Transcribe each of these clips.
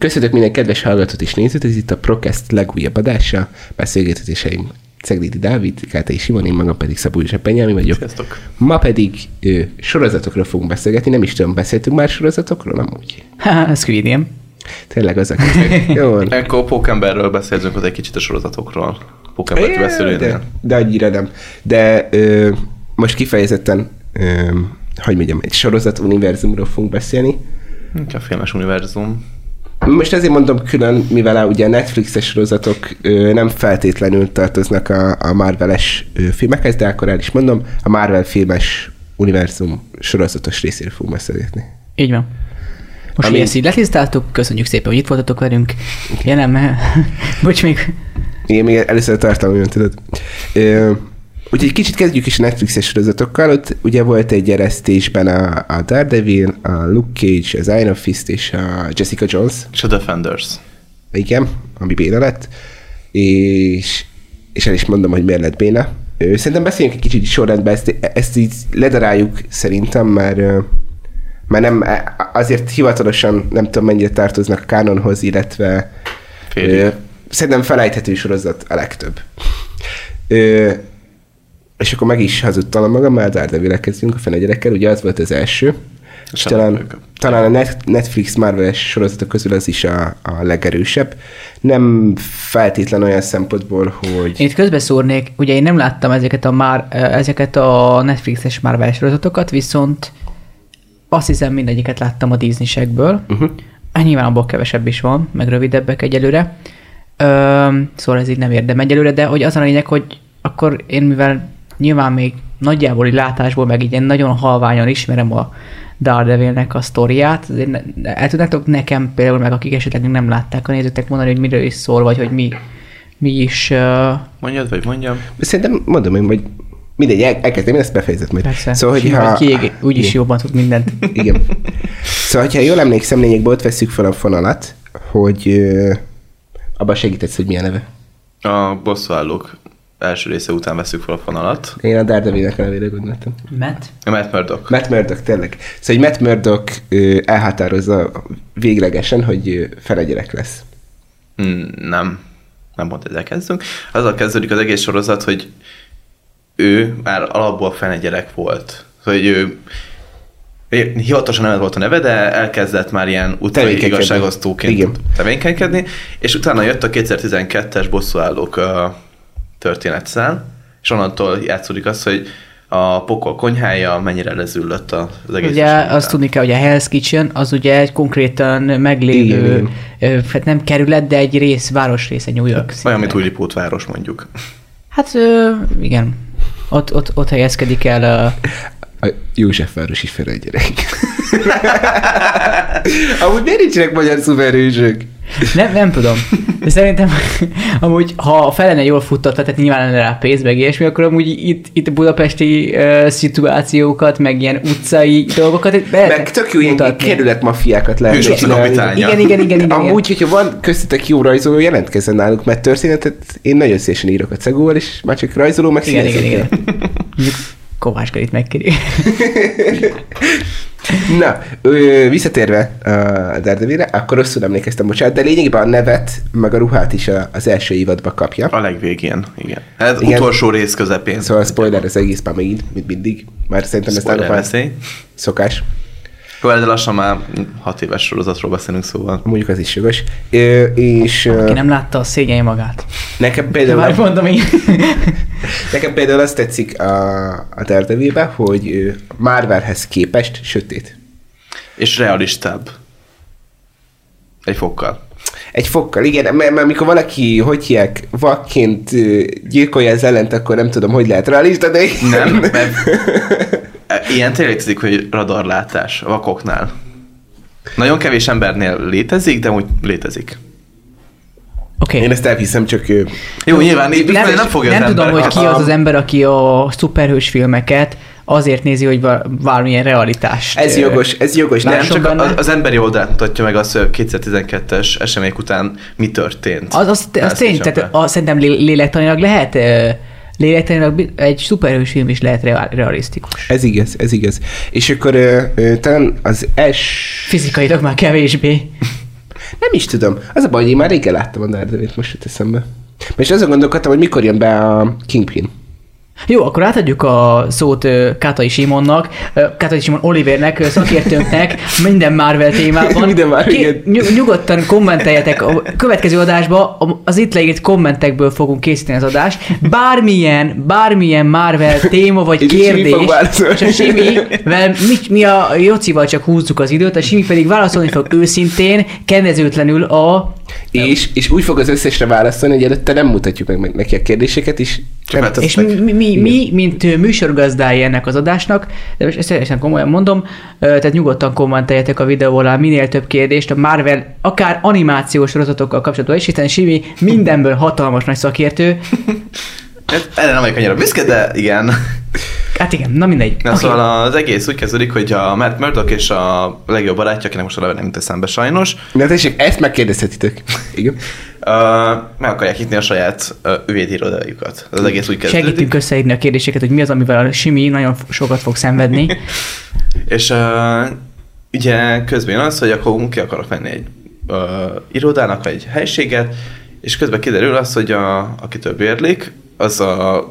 Köszönök minden kedves hallgatót és nézőt, ez itt a Procast legújabb adása, beszélgetéseim Ceglidi Dávid, Kátai Simon, én magam pedig Szabó József Penyámi vagyok. Sziasztok. Ma pedig ö, sorozatokról fogunk beszélgetni, nem is tudom, beszéltünk már sorozatokról, nem úgy. Ha, Squid Game. Tényleg az a. Jó van. Ekkor Pókemberről beszélzünk ott egy kicsit a sorozatokról. Pókembert de, beszélőnél. de annyira nem. De ö, most kifejezetten, ö, hogy mondjam, egy sorozat univerzumról fogunk beszélni. Inkább filmes univerzum. Most ezért mondom külön, mivel a, ugye a Netflixes sorozatok ö, nem feltétlenül tartoznak a, a Marvel-es filmekhez, de akkor el is mondom, a Marvel filmes univerzum sorozatos részéről fogunk beszélgetni. Így van. Most, Ami- ezt így letisztáltuk, köszönjük szépen, hogy itt voltatok velünk. Jelen, mert... Bocs, még... Igen, még először tartalmi tudod. Ö, úgyhogy kicsit kezdjük is a Netflixes sorozatokkal. Ott ugye volt egy eresztésben a, a Daredevil, a Luke Cage, az Iron Fist és a Jessica Jones. És a Defenders. Igen, ami béna lett. És, és el is mondom, hogy miért lett béna. Szerintem beszéljünk egy kicsit sorrendben, ezt, ezt így ledaráljuk szerintem, mert, mert nem, azért hivatalosan nem tudom mennyire tartoznak a kánonhoz, illetve Félig. ö, szerintem felejthető sorozat a legtöbb. Ö, és akkor meg is hazudtalom magam, mert daredevil kezdjünk a fene gyerekkel, ugye az volt az első. És talán, talán a Net- Netflix marvel sorozatok közül az is a, a legerősebb. Nem feltétlen olyan szempontból, hogy... Én itt közbeszúrnék, ugye én nem láttam ezeket a, már, ezeket a Netflixes Marvel sorozatokat, viszont azt hiszem mindegyiket láttam a Disney-sekből. Uh-huh. Nyilván abból kevesebb is van, meg rövidebbek egyelőre. Ö, szóval ez így nem érdem egyelőre, de hogy az a lényeg, hogy akkor én mivel nyilván még nagyjából így látásból, meg így ilyen nagyon halványan ismerem a Daredevilnek a sztoriát, azért el tudnátok nekem például, meg akik esetleg még nem látták a nézőtek mondani, hogy miről is szól, vagy hogy mi, mi is... Uh, Mondjad, vagy mondjam. Szerintem mondom én, hogy mindegy, el, elkezdem, én ezt befejezett majd. persze, Szóval, hogy ha... kiég, úgyis Igen. jobban tud mindent. Igen. Szóval, ha jól emlékszem, lényegben ott veszük fel a fonalat, hogy ö, abban segítetsz, hogy milyen neve. A bosszúállók első része után veszük fel a fonalat. Én a Daredevilnek a nevére gondoltam. Matt? A Matt Murdock. Matt Murdock, tényleg. Szóval, hogy Matt Murdock ö, elhatározza véglegesen, hogy ö, fele gyerek lesz. Hmm, nem. Nem pont ezzel kezdünk. Azzal kezdődik az egész sorozat, hogy ő már alapból fene gyerek volt. Szóval, hogy ő hivatalosan nem ez volt a neve, de elkezdett már ilyen utcai igazságosztóként tevékenykedni, és utána jött a 2012-es bosszúállók uh, történetszál, és onnantól játszódik az, hogy a pokol konyhája mennyire lezüllött az egész Ugye azt tudni kell, hogy a Hell's Kitchen az ugye egy konkrétan meglévő, hát nem kerület, de egy rész, városrésze New York. Olyan, mint. Újlipót város mondjuk. Hát ö, igen, ott, ott, ott helyezkedik el a... A Józsefváros is fele gyerek. Amúgy miért nincsenek magyar szuperhősök? Nem, nem tudom. De szerintem amúgy, ha felene jól futtatva, tehát nyilván lenne rá pénz, meg ilyesmi, akkor amúgy itt, itt a budapesti uh, szituációkat, meg ilyen utcai dolgokat be Meg tök jó ilyen kerületmafiákat lehet csinálni. Igen, igen, igen, igen. Amúgy, hogyha van köztetek jó rajzoló, jelentkezzen náluk, mert történetet én nagyon szívesen írok a cegóval, és már csak rajzoló, meg Igen, igen, igen. Mondjuk Kovács Gerit megkéri. Na, ö, visszatérve a Daredevilre, akkor rosszul emlékeztem, bocsánat, de lényegében a nevet, meg a ruhát is az első évadba kapja. A legvégén, igen. Hát Igen. utolsó rész közepén. Szóval spoiler az egész már megint, mint mindig. Már szerintem ez Spoiler náluk már szokás. Jó, de lassan már hat éves sorozatról beszélünk, szóval. Mondjuk az is jogos. Ö, és Aki nem látta, az szégyelje magát. nekem például, mondom én. nekem például azt tetszik a, a Daredevilben, hogy Marvelhez képest sötét. És realistább. Egy fokkal. Egy fokkal, igen, mert, mert amikor valaki, hogy hívják, vakként gyilkolja az ellent, akkor nem tudom, hogy lehet realista, de... Nem, mert ilyen tényleg létezik, hogy radarlátás a vakoknál. Nagyon kevés embernél létezik, de úgy létezik. Oké. Én ezt elhiszem, csak Jó, nyilván itt nem, nem, fogja nem az tudom, ember. hogy ki az az ember, aki a szuperhős filmeket azért nézi, hogy va- bármilyen realitást. ez jogos, ez jogos. Nem, csak benne. az, az emberi oldalt mutatja meg azt, hogy a 2012-es események után mi történt. Az, az, az tény, tehát a, szerintem lé- lélektanilag lehet, lélektanilag egy szuperhős film is lehet real, realisztikus. Ez igaz, ez igaz. És akkor ö, ö, talán az es... Fizikailag már kevésbé. Nem is tudom. Az a baj, hogy én már régen láttam a Daredevil-t, most jut eszembe. És azon gondolkodtam, hogy mikor jön be a Kingpin. Jó, akkor átadjuk a szót Kátai Simonnak, Kátai Simon Olivernek, szakértőnknek minden Marvel témában. Minden igen. ny- nyugodtan kommenteljetek. A következő adásban az itt leírt kommentekből fogunk készíteni az adást. Bármilyen, bármilyen Marvel téma vagy Simi kérdés. És a Simivel, mi, mi a Jocival csak húzzuk az időt, a Simi pedig válaszolni fog őszintén, kendezőtlenül a És, és úgy fog az összesre válaszolni, hogy előtte nem mutatjuk meg, meg neki a kérdéseket, és Csak nem, hát És mi, mi, mi, mi, mint műsorgazdái ennek az adásnak, de most ezt teljesen komolyan mondom, tehát nyugodtan kommenteljetek a videó alá minél több kérdést, a Marvel, akár animációs sorozatokkal kapcsolatban is, hiszen Simi mindenből hatalmas nagy szakértő. Hát, erre nem vagyok annyira büszke, de igen. Hát igen, na mindegy. Na, Oké. szóval az egész úgy kezdődik, hogy a Matt Murdock és a legjobb barátja, akinek most a neve nem jut eszembe sajnos, Na tessék, ezt megkérdezhetitek. Igen. uh, meg akarják nyitni a saját uh, üvédirodájukat. Az egész úgy kezdődik. Segítünk összeírni a kérdéseket, hogy mi az, amivel a Simi nagyon sokat fog szenvedni. És uh, ugye közben az, hogy akkor ki akarok venni egy uh, irodának egy helységet, és közben kiderül az, hogy a, akitől bérlik, az a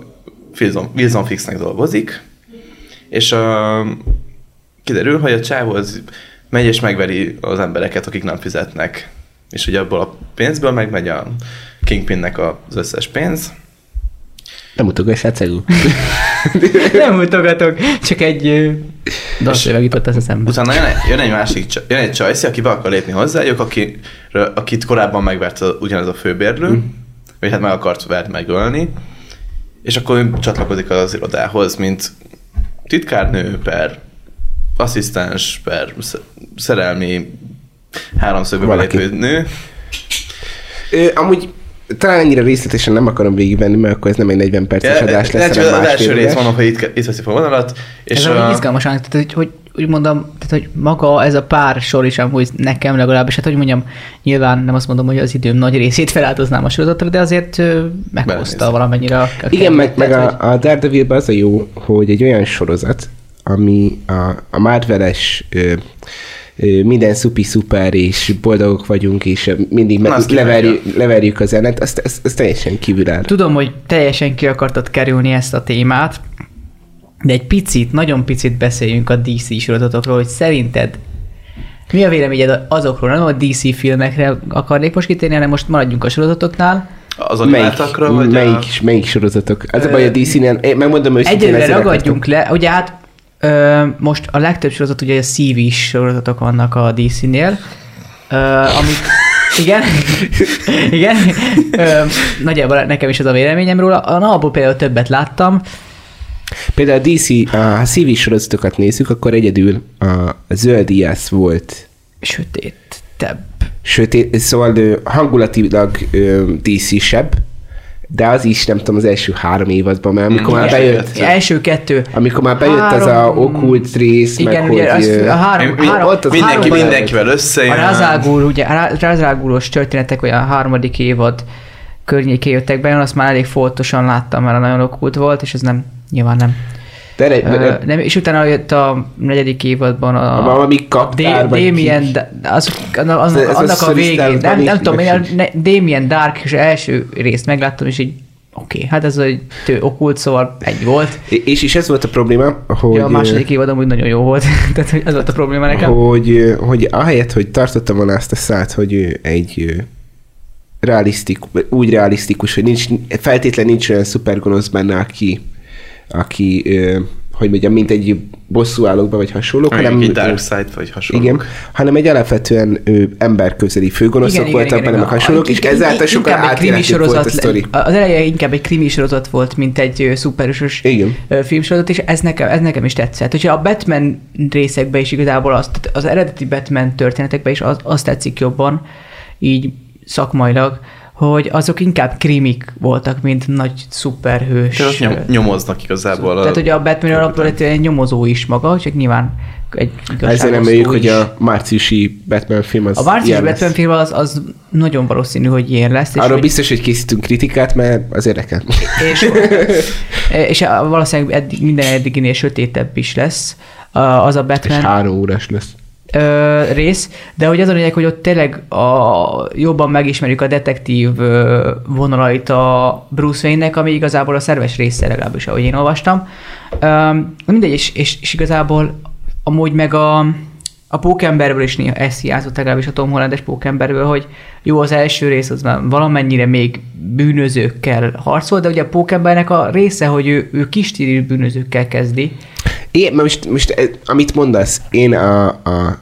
Wilson, Wilson Fixnek dolgozik, és uh, kiderül, hogy a csávó az megy és megveri az embereket, akik nem fizetnek. És ugye abból a pénzből megmegy a Kingpinnek az összes pénz, Nem mutogass hát cegú. Nem mutogatok, csak egy dalszöveg jutott ez eszembe. Utána jön egy, jön egy másik, jön egy csajszi, aki be akar lépni hozzájuk, aki, akit korábban megvert a- ugyanaz a főbérlő, mm. vagy hát meg akart verni megölni, és akkor ő csatlakozik az irodához, mint titkárnő per asszisztens per sz- szerelmi háromszögbe belépő nő. Ö, amúgy talán ennyire részletesen nem akarom végigvenni, mert akkor ez nem egy 40 perces adás lesz, Lehet, az első rész van, hogy itt, itt veszi fel a vonalat, és Ez a, izgalmasan, tehát hogy, hogy úgy mondom, tehát hogy maga ez a pár sor is amúgy nekem legalábbis, hát hogy mondjam, nyilván nem azt mondom, hogy az időm nagy részét feláldoznám a sorozatra, de azért meghozta valamennyire a, a Igen, meg, meg a, a Daredevilben az a jó, hogy egy olyan sorozat, ami a, a Marveles minden szupi szuper, és boldogok vagyunk, és mindig meg, leverjük, leverjük az ellet, azt, azt, azt teljesen kívül áll. Tudom, hogy teljesen ki akartad kerülni ezt a témát, de egy picit, nagyon picit beszéljünk a DC sorozatokról, hogy szerinted mi a véleményed azokról, nem a DC filmekre akarnék most kitérni, hanem most maradjunk a sorozatoknál. az Melyik, animáltakra, vagy melyik, a... melyik sorozatok? Az a baj, a DC-nél, én megmondom őszintén, Egyelőre ragadjunk le, ugye hát ö, most a legtöbb sorozat ugye a CV sorozatok vannak a DC-nél, ö, amik igen, igen, ö, nagyjából nekem is az a véleményem róla. A napból például többet láttam, Például a DC, ha CV sorozatokat nézzük, akkor egyedül a zöld IAS volt. Sötétebb. sötét, szóval hangulatilag DC-sebb, de az is nem tudom az első három évadban, mert amikor Mm, már bejött, kettő. Első kettő. amikor már bejött az a Három- okkult rész, Igen, meg ugye hogy... az, ö, a három, Mi- három, ott az Mindenki háromban- mindenkivel A összejön. Razágul, ugye a Razágulós történetek olyan a harmadik évad környékén jöttek be, én azt már elég foltosan láttam, mert nagyon okult volt, és ez nem, nyilván nem. De, de, nem és utána jött a negyedik évadban a... valami kaptár, D- Damien, az, annak, Ez- ez a annak a végén, nem, nem is, tudom, én a Damien Dark és első részt megláttam, és így oké, okay, hát ez egy tő okult, szóval egy volt. és, és ez volt a probléma, hogy... Ja, a második évad amúgy nagyon jó volt, tehát ez volt a probléma nekem. hogy, hogy ahelyett, hogy tartottam volna azt a szállt, hogy egy realisztik, úgy realisztikus, hogy nincs, feltétlen nincs olyan szupergonosz benne, aki, aki ö, hogy mondjam, mint egy bosszúállókba vagy hasonlók, Hanem hanem egy Dark Side, vagy hasonló. igen, hanem egy alapvetően ő, emberközeli főgonoszok voltak benne, meg hasonlók, és ezáltal sokkal átélhetőbb volt a sztori. Az eleje inkább egy krimi sorozat volt, mint egy Igen. ö, filmsorozat, és ez nekem, ez nekem is tetszett. Hogyha a Batman részekben is igazából az, az eredeti Batman történetekben is az, az tetszik jobban, így szakmailag, hogy azok inkább krimik voltak, mint nagy szuperhős. És ott nyom, nyomoznak igazából. Tehát, hogy a Batman alapvetően egy nyomozó is maga, csak nyilván egy Ezért öljük, hogy a márciusi Batman film az A Március ilyen lesz. Batman film az, az nagyon valószínű, hogy ilyen lesz. És Arról hogy, biztos, hogy készítünk kritikát, mert az érdekel. és, és valószínűleg eddig, minden eddiginél sötétebb is lesz. Az a És Batman. három órás lesz. Ö, rész, de hogy az a lényeg, hogy ott tényleg a, jobban megismerjük a detektív ö, vonalait a Bruce Wayne-nek, ami igazából a szerves része legalábbis, ahogy én olvastam. Ö, mindegy, és, és, és igazából amúgy meg a, a pókemberből is néha ezt hiányzott, legalábbis a Tom Hollandes pókemberből, hogy jó, az első rész az már valamennyire még bűnözőkkel harcol, de ugye a pókembernek a része, hogy ő, ő kistíri bűnözőkkel kezdi. Én, most, most eh, amit mondasz, én a, a,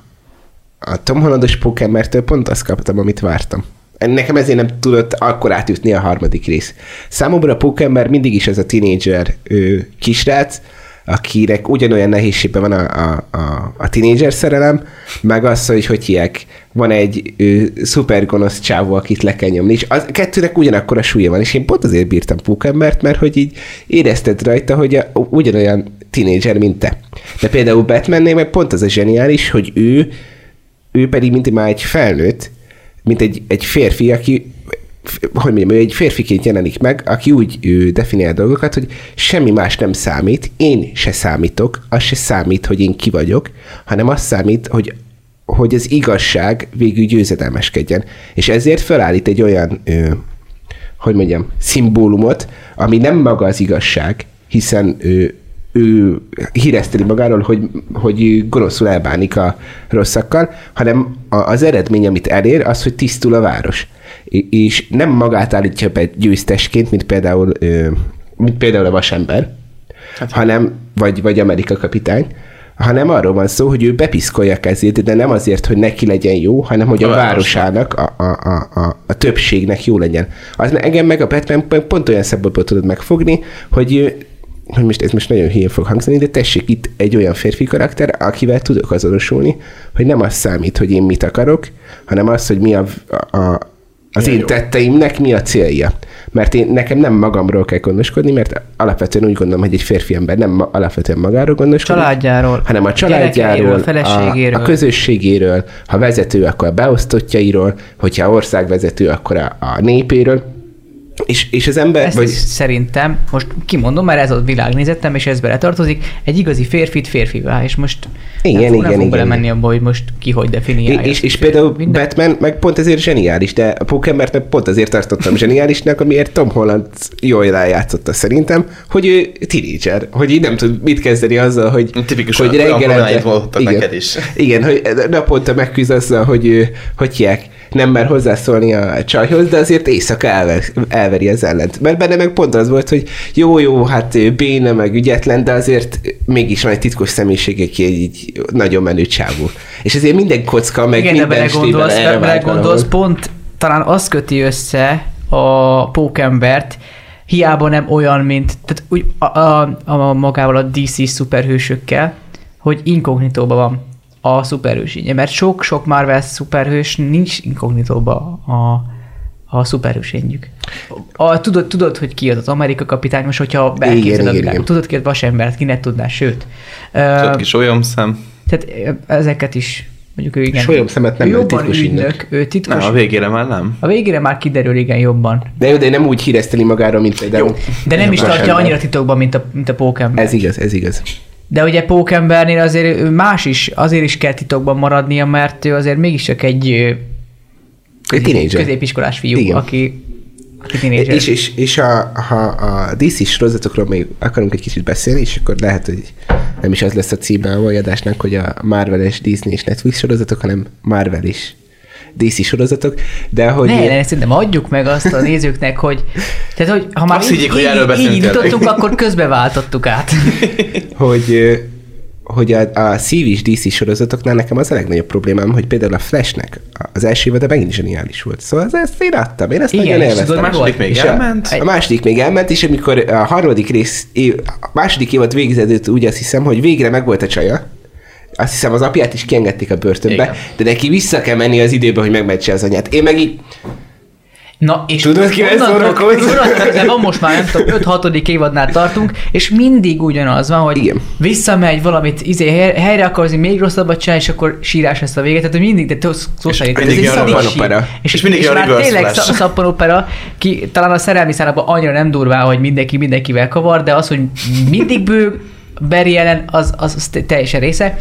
a Tom Hollandos pókembertől pont azt kaptam, amit vártam. Nekem ezért nem tudott akkor átütni a harmadik rész. Számomra a pókember mindig is ez a tínédzser kisrác, akinek ugyanolyan nehézségben van a, a, a, a tínédzser szerelem, meg az, hogy hogy hiek, van egy ő, szuper gonosz csávó, akit le kell nyomni, és az kettőnek ugyanakkor a súlya van, és én pont azért bírtam Pókembert, mert hogy így érezted rajta, hogy a, ugyanolyan tínédzser, mint te. De például Batmannél meg pont az a zseniális, hogy ő, ő pedig mint már egy felnőtt, mint egy, egy férfi, aki hogy mondjam, ő egy férfiként jelenik meg, aki úgy ő definiál dolgokat, hogy semmi más nem számít, én se számítok, az se számít, hogy én ki vagyok, hanem az számít, hogy hogy az igazság végül győzedelmeskedjen. És ezért felállít egy olyan, ö, hogy mondjam, szimbólumot, ami nem maga az igazság, hiszen ő, ő híreszteli magáról, hogy, hogy gonoszul elbánik a rosszakkal, hanem az eredmény, amit elér, az, hogy tisztul a város és nem magát állítja be győztesként, mint például, mint például a vasember, hát, hanem, vagy, vagy Amerika kapitány, hanem arról van szó, hogy ő bepiszkolja kezét, de nem azért, hogy neki legyen jó, hanem hogy a, a városának, a, a, a, a, a többségnek jó legyen. Az engem meg a Batman pont olyan szempontból tudod megfogni, hogy hogy most ez most nagyon hülyen fog hangzani, de tessék itt egy olyan férfi karakter, akivel tudok azonosulni, hogy nem az számít, hogy én mit akarok, hanem az, hogy mi a, a, az én tetteimnek mi a célja. Mert én, nekem nem magamról kell gondoskodni, mert alapvetően úgy gondolom, hogy egy férfi ember nem alapvetően magáról gondoskodik. Családjáról. Hanem a családjáról, a, a közösségéről, ha vezető, akkor a beosztottjairól, hogyha országvezető, akkor a, a népéről. És, és az ember... Ezt vagy... szerintem, most kimondom, mert ez a világnézetem, és ez beletartozik, egy igazi férfit férfivá, és most igen, nem, igen, nem igen, belemenni igen. abba, hogy most ki hogy definiálja. És, és például minden... Batman meg pont ezért zseniális, de a Pokémon meg pont azért tartottam zseniálisnak, amiért Tom Holland jól rájátszotta szerintem, hogy ő tínédzser, hogy így nem tud mit kezdeni azzal, hogy, Tipikus hogy reggelente... Igen, neked is. Igen, hogy naponta megküzd azzal, hogy, hogy hiák, nem mer hozzászólni a csajhoz, de azért éjszaka elver, elveri az ellent. Mert benne meg pont az volt, hogy jó, jó, hát béna, meg ügyetlen, de azért mégis van egy titkos személyiség, aki egy nagyon menő csávó. És ezért minden kocka, meg Igen, minden gondolsz, erre gondolsz, pont talán az köti össze a pókembert, hiába nem olyan, mint tehát úgy, a, a, a, magával a DC szuperhősökkel, hogy inkognitóban van a szuperhősénye, mert sok-sok Marvel szuperhős nincs inkognitóba a, a szuperhősényük. A, tudod, tudod, hogy ki az az Amerika kapitány, most hogyha belképzeled a világot, tudod ki az vasembert, ki ne tudná, sőt. Tudod uh, ki solyom szem. Tehát ezeket is mondjuk ő igen. Solyom szemet nem ő jobban titkos ügynök. Ő titkos. Nem, a végére már nem. A végére már kiderül igen jobban. De jó, de nem úgy híreszteli magáról, mint például. Jó. De nem is tartja annyira titokban, mint a, mint a Pókember. Ez igaz, ez igaz. De ugye Pókembernél azért más is, azért is kell titokban maradnia, mert ő azért mégis csak egy, egy középiskolás fiú, Igen. aki, És, és, és a, ha a DC sorozatokról még akarunk egy kicsit beszélni, és akkor lehet, hogy nem is az lesz a címe a mai adásnak, hogy a Marvel-es Disney és Netflix sorozatok, hanem Marvel is DC sorozatok, de hogy... Ne, ne, szerintem adjuk meg azt a nézőknek, hogy, tehát, hogy ha már azt így, hogy erről így, így nyitottunk, akkor közbeváltottuk át. hogy hogy a, a szívis DC sorozatoknál nekem az a legnagyobb problémám, hogy például a Flashnek az első évad megint zseniális volt. Szóval ezt én adtam, én ezt Igen, nagyon élveztem. a második még elment? A, a második még elment, és amikor a harmadik rész, a második évad végződött, úgy azt hiszem, hogy végre megvolt a csaja, azt hiszem az apját is kiengedték a börtönbe, Igen. de neki vissza kell menni az időbe, hogy megmentse az anyát. Én meg így Na, és Tudod, ki De van most már, nem tudom, 5-6. évadnál tartunk, és mindig ugyanaz van, hogy Igen. visszamegy valamit, izé, helyre akarni, még rosszabbat csinálni, és akkor sírás lesz a vége. Tehát mindig, de szó szerint. Ez egy opera. És, és, mindig és már tényleg opera, ki talán a szerelmi szálában annyira nem durvá, hogy mindenki mindenkivel kavar, de az, hogy mindig bőg, Barry ellen, az, az, az teljesen része.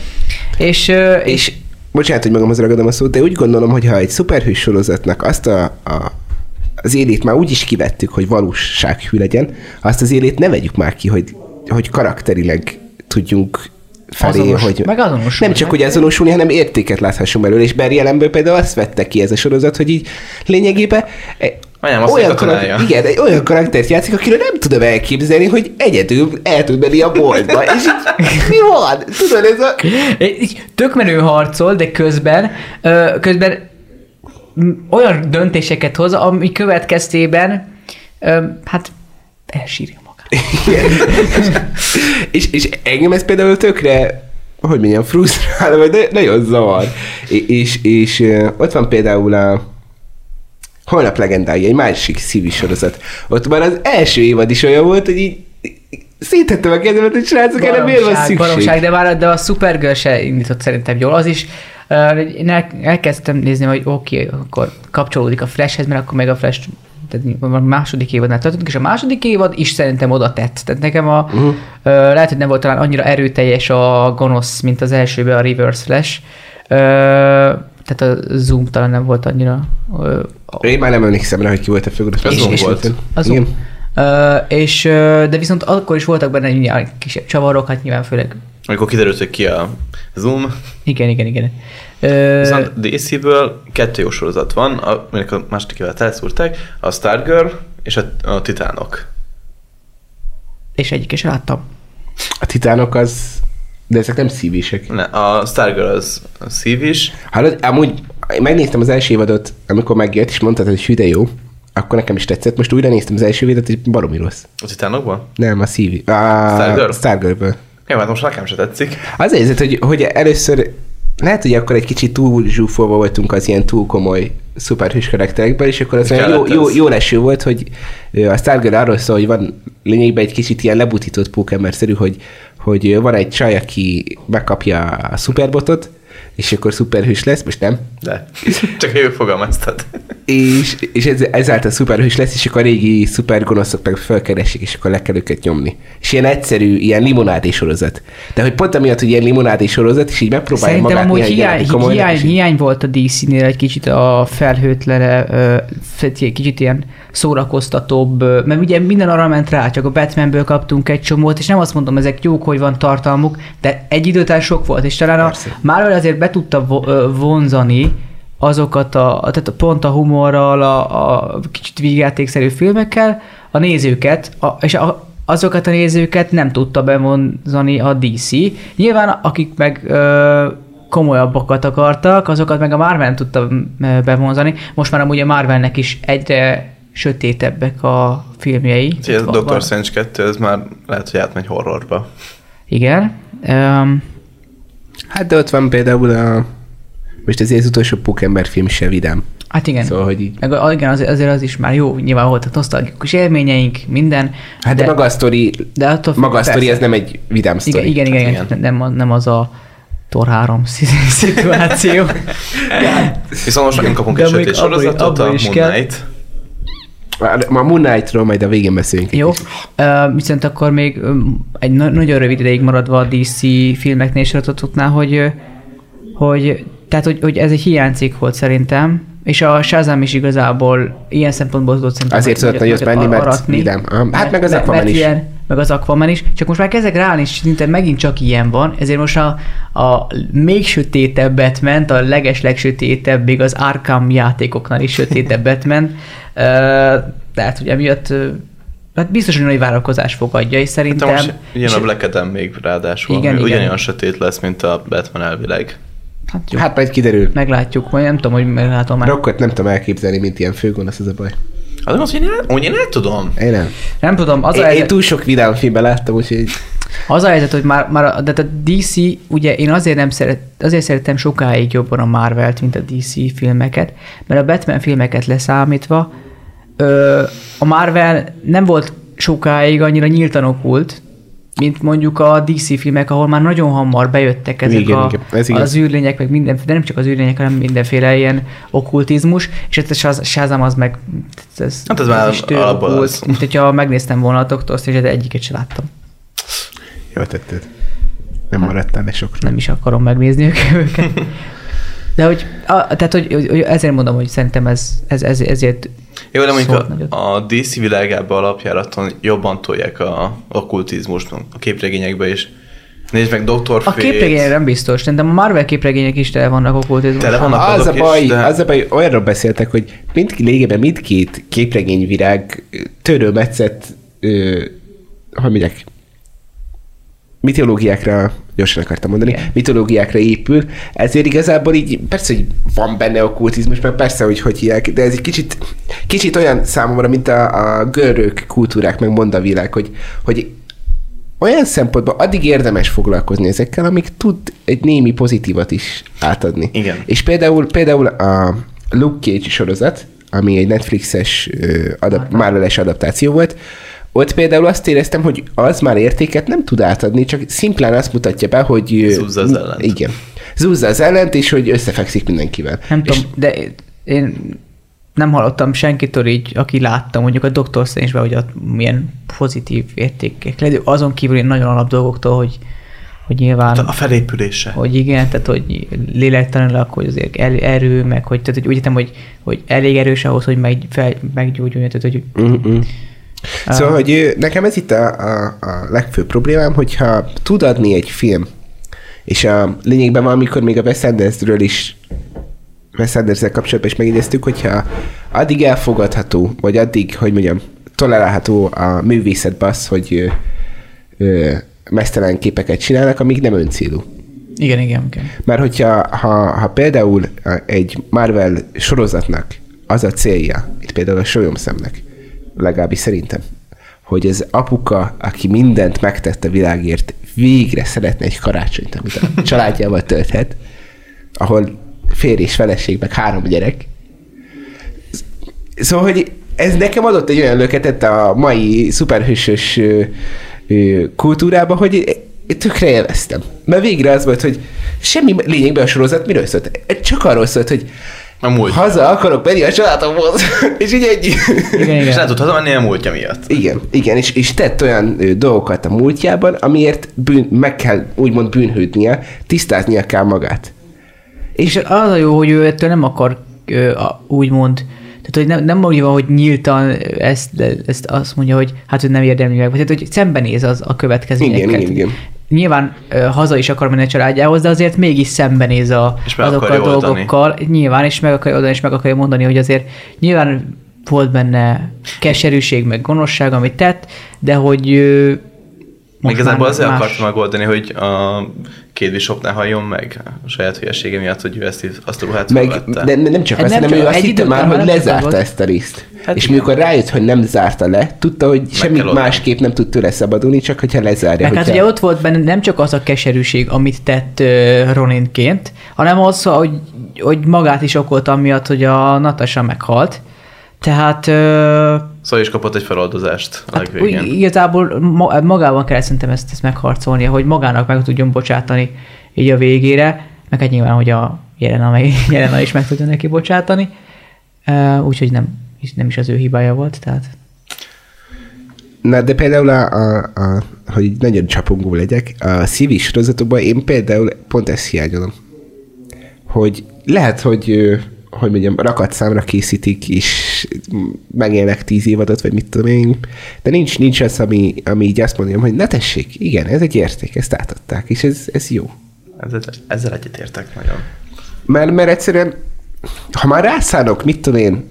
És, és, bocsánat, hogy magamhoz ragadom a szót, de úgy gondolom, hogy ha egy szuperhős sorozatnak azt a, a az élét már úgy is kivettük, hogy valósághű legyen, azt az élét ne vegyük már ki, hogy, hogy karakterileg tudjunk felé, Azonos- hogy meg azonosulni. nem csak hogy azonosulni, hanem értéket láthassunk belőle, és Barry Allenből például azt vette ki ez a sorozat, hogy így lényegében Anyám, azt olyan, karakter, igen, egy olyan karaktert játszik, akiről nem tudom elképzelni, hogy egyedül el tud menni a boltba, és így mi van? Tudod, ez a... Így tök menő harcol, de közben, ö, közben olyan döntéseket hoz, ami következtében ö, hát elsírja magát. és, és engem ez például tökre hogy mondjam, frusztrál, vagy de- nagyon zavar. És, és, és ott van például a Holnap legendái, egy másik szívi sorozat. Ott már az első évad is olyan volt, hogy így szétettem a kezemet, hogy srácok, erre miért van szükség? baromság, de már de a Supergirl se indított szerintem jól. Az is, uh, én el, elkezdtem nézni, hogy oké, okay, akkor kapcsolódik a Flashhez, mert akkor meg a Flash tehát második évadnál tartottunk, és a második évad is szerintem oda tett. Tehát nekem a, uh-huh. uh, lehet, hogy nem volt talán annyira erőteljes a gonosz, mint az elsőben a Reverse Flash. Uh, tehát a Zoom talán nem volt annyira uh, Én már nem emlékszem rá, hogy ki volt a főgonosz. És- Zoom és- volt. az Igen. Uh, és, uh, de viszont akkor is voltak benne nyilván kisebb csavarok, hát nyilván főleg Amikor kiderült, hogy ki a Zoom, igen, igen, igen. Uh, viszont DC-ből kettő jó sorozat van, a- aminek a második évet elszúrták, a Stargirl és a, a Titánok. és egyik is láttam. A titánok az... De ezek nem szívések. Ne, a Stargirl az, az szív is, Hallod, amúgy megnéztem az első évadot, amikor megjött, és mondtad, hogy hű, de jó. Akkor nekem is tetszett. Most újra néztem az első évadot, és baromi rossz. a Titánokból. Nem, a szívi. A Stargirl? Stargirl-ből. Jó, hát most nekem se tetszik. Az helyzet, hogy, hogy először lehet, hogy akkor egy kicsit túl zsúfolva voltunk az ilyen túl komoly szuperhős karakterekben, és akkor az olyan jó, jó, jó leső volt, hogy a Stargirl arról szól, hogy van lényegében egy kicsit ilyen lebutított pókemberszerű, hogy, hogy van egy csaj, aki megkapja a szuperbotot, és akkor szuperhős lesz, most nem, De csak ő fogalmaztad. és, és ez, ezáltal szuperhős lesz, és akkor a régi szupergonoszok meg felkeresik, és akkor le kell őket nyomni. És ilyen egyszerű, ilyen limonádé sorozat. De hogy pont amiatt, hogy ilyen limonádé sorozat, és így megpróbálja Szerintem magát amúgy hiány, hiány, így- hiány volt a DC-nél egy kicsit a felhőtlene, ö, fe- egy kicsit ilyen szórakoztatóbb, mert ugye minden arra ment rá, csak a Batmanből kaptunk egy csomót, és nem azt mondom, ezek jók, hogy van tartalmuk, de egy idő után sok volt, és talán a Persze. Marvel azért be tudta vonzani azokat a, tehát a pont a humorral, a, a kicsit vígjátékszerű filmekkel, a nézőket, a, és a, azokat a nézőket nem tudta bevonzani a DC. Nyilván akik meg ö, komolyabbakat akartak, azokat meg a Marvel nem tudta bevonzani. Most már amúgy a Marvelnek is egyre sötétebbek a filmjei. Ez a van- Strange 2, ez már lehet, hogy átmegy horrorba. Igen. Um, Hát de ott van például a... Most azért az utolsó Pókember film se vidám. hát igen. Szóval, hogy így... Meg a- igen, azért, azért az is már jó, nyilván voltak nosztalgikus élményeink, minden. Hát de, de maga a sztori, de attól maga a sztori, ez nem egy vidám sztori. igen, igen, Hát igen. igen. Nem, az- nem az a Tor 3 szituáció. Viszont most megint kapunk egy sötét sorozatot, a Moon. Knight. Ma Moon Knight-ról majd a végén beszélünk. Jó, uh, viszont akkor még egy na- nagyon rövid ideig maradva a DC filmeknél és hogy, hogy, tehát, hogy, hogy ez egy hiánycikk volt szerintem, és a Shazam is igazából ilyen szempontból tudott szerintem Azért tudott nagyot- menni, mert aratni. Ah, hát meg az Mert- Aquaman mert is. Ilyen, meg az Aquaman is, csak most már kezdek ráállni, és szinte megint csak ilyen van, ezért most a, a még sötétebbet ment, a leges legsötétebb, még az Arkham játékoknál is sötétebbet ment, Ö, tehát ugye emiatt ö, hát biztos, hogy nagy várakozás fogadja, és De szerintem... most ilyen a Black Adam még ráadásul, Igen, igen, igen. ugyanolyan sötét lesz, mint a Batman elvileg. hát jó, Hát majd kiderül. meglátjuk, vagy nem tudom, hogy meglátom már. Rockot nem tudom elképzelni, mint ilyen főgonosz, ez a baj. Az az, hogy én el, úgy én el tudom. Én nem. Nem tudom, az Én, a én túl sok vidám filmben láttam, úgyhogy Az a helyzet, hogy már, már a, de a DC, ugye én azért nem szeret, azért szerettem sokáig jobban a Marvelt, mint a DC filmeket, mert a Batman filmeket leszámítva, ö, a Marvel nem volt sokáig annyira nyíltan okult, mint mondjuk a DC filmek, ahol már nagyon hamar bejöttek ezek Igen, a, igen, ez igaz. az űrlények, meg minden, de nem csak az űrlények, hanem mindenféle ilyen okkultizmus, és ez a Shazam az meg ez, Hát ez már is tő alapból okkult, az. mint hogyha megnéztem volna a Doctor Strange, de egyiket sem láttam. Jól tetted. Nem maradtál le sokra. nem is akarom megnézni ők- őket. De hogy, a, tehát, hogy, hogy ezért mondom, hogy szerintem ez, ez, ez ezért Jó, de mondjuk a, a DC világában alapjáraton jobban tolják a okkultizmust a képregényekbe is. Nézd meg Dr. A képregények nem biztos, de a Marvel képregények is tele vannak okkultizmussal. Tele vannak. Az a, azok is, baj, de- az a baj, olyanról beszéltek, hogy mind, lényegében mindkét képregényvirág törőmetszett, ö, hogy mondják, mitológiákra, gyorsan akartam mondani, Igen. mitológiákra épül, ezért igazából így persze, hogy van benne okkultizmus, meg persze, hogy hogy hívják, de ez egy kicsit, kicsit olyan számomra, mint a, a görög kultúrák, meg mondavilág, hogy, hogy olyan szempontból addig érdemes foglalkozni ezekkel, amíg tud egy némi pozitívat is átadni. Igen. És például, például a Luke Cage sorozat, ami egy Netflixes adap- Marvel-es adaptáció volt, ott például azt éreztem, hogy az már értéket nem tud átadni, csak szimplán azt mutatja be, hogy... Zúzza az ellent. Igen. Zúzza az ellent, és hogy összefekszik mindenkivel. Nem és tudom, de én nem hallottam senkitől így, aki látta mondjuk a Doctor Strange-ben, hogy ott milyen pozitív értékek lehet. Azon kívül én nagyon alap dolgoktól, hogy, hogy nyilván, A felépülése. hogy igen, tehát hogy lélektanilag, hogy azért el, erő, meg hogy, tehát, hogy úgy hittem, hogy, hogy elég erős ahhoz, hogy meg, fel, meggyógyuljon, tehát hogy Mm-mm. Szóval, hogy nekem ez itt a, a, a legfőbb problémám, hogyha tud adni egy film, és a lényegben valamikor még a Wes Andersről is Wes anderson kapcsolatban is megidéztük, hogyha addig elfogadható, vagy addig, hogy mondjam, tolerálható a művészetben az, hogy ö, ö, mesztelen képeket csinálnak, amíg nem öncélú. igen, igen, igen. Mert hogyha ha, ha például egy Marvel sorozatnak az a célja, itt például a Solyomszemnek, legalábbis szerintem, hogy az apuka, aki mindent megtett a világért, végre szeretne egy karácsonyt, amit a családjával tölthet, ahol férj és feleség, meg három gyerek. Szóval, hogy ez nekem adott egy olyan löketet a mai szuperhősös kultúrába, hogy tökre élveztem. Mert végre az volt, hogy semmi lényegben a sorozat miről szólt? Csak arról szólt, hogy A múlt. haza akarok menni a családomhoz, és így ennyi. Igen, És igen. nem tud hazamenni a múltja miatt. Igen, igen, és, és tett olyan ö, dolgokat a múltjában, amiért bűn, meg kell úgymond bűnhődnie, tisztáznia kell magát. És az a jó, hogy ő ettől nem akar ö, a- úgymond, tehát hogy nem, nem mondja, hogy nyíltan ezt, ezt azt mondja, hogy hát, hogy nem érdemli meg, vagy tehát, hogy szembenéz az a következményekkel. Igen, igen, igen. Nyilván ö, haza is akar menni a családjához, de azért mégis szembenéz a, azokkal a akarja oldani. dolgokkal. Nyilván, és meg akarja oldani, és meg akarja mondani, hogy azért nyilván volt benne keserűség, meg gonoszság, amit tett, de hogy ö, most igazából azért más- akartam megoldani, hogy a két bishop ne halljon meg a saját hülyesége miatt, hogy ő ezt, azt a ruhát Meg, de nem csak Hát azt, nem hanem ő azt hitte már, hogy lezárta ezt a részt. Hát és igen. mikor rájött, hogy nem zárta le, tudta, hogy semmi másképp nem tud tőle szabadulni, csak hogyha lezárja. Meg hát ugye ott volt benne nem csak az a keserűség, amit tett uh, Roninként, hanem az, hogy, hogy magát is okolta amiatt, hogy a Natasha meghalt. Tehát uh, Szóval is kapott egy feloldozást a hát úgy, legvégén. igazából ma, magában kell szerintem ezt, ezt megharcolnia, hogy magának meg tudjon bocsátani így a végére, meg hát nyilván, hogy a Jelena, Jelena is meg tudja neki bocsátani. Úgyhogy nem, is- nem is az ő hibája volt, tehát Na, de például, a, a, a, hogy nagyon csapongó legyek, a szívi sorozatokban én például pont ezt hiányolom. Hogy lehet, hogy hogy mondjam, rakat számra készítik, és megélnek tíz évadot, vagy mit tudom én, de nincs, nincs az, ami, ami így azt mondjam, hogy na tessék, igen, ez egy érték, ezt átadták, és ez, ez jó. Ezzel, ezzel egyetértek nagyon. Mert, mert egyszerűen, ha már rászánok, mit tudom én,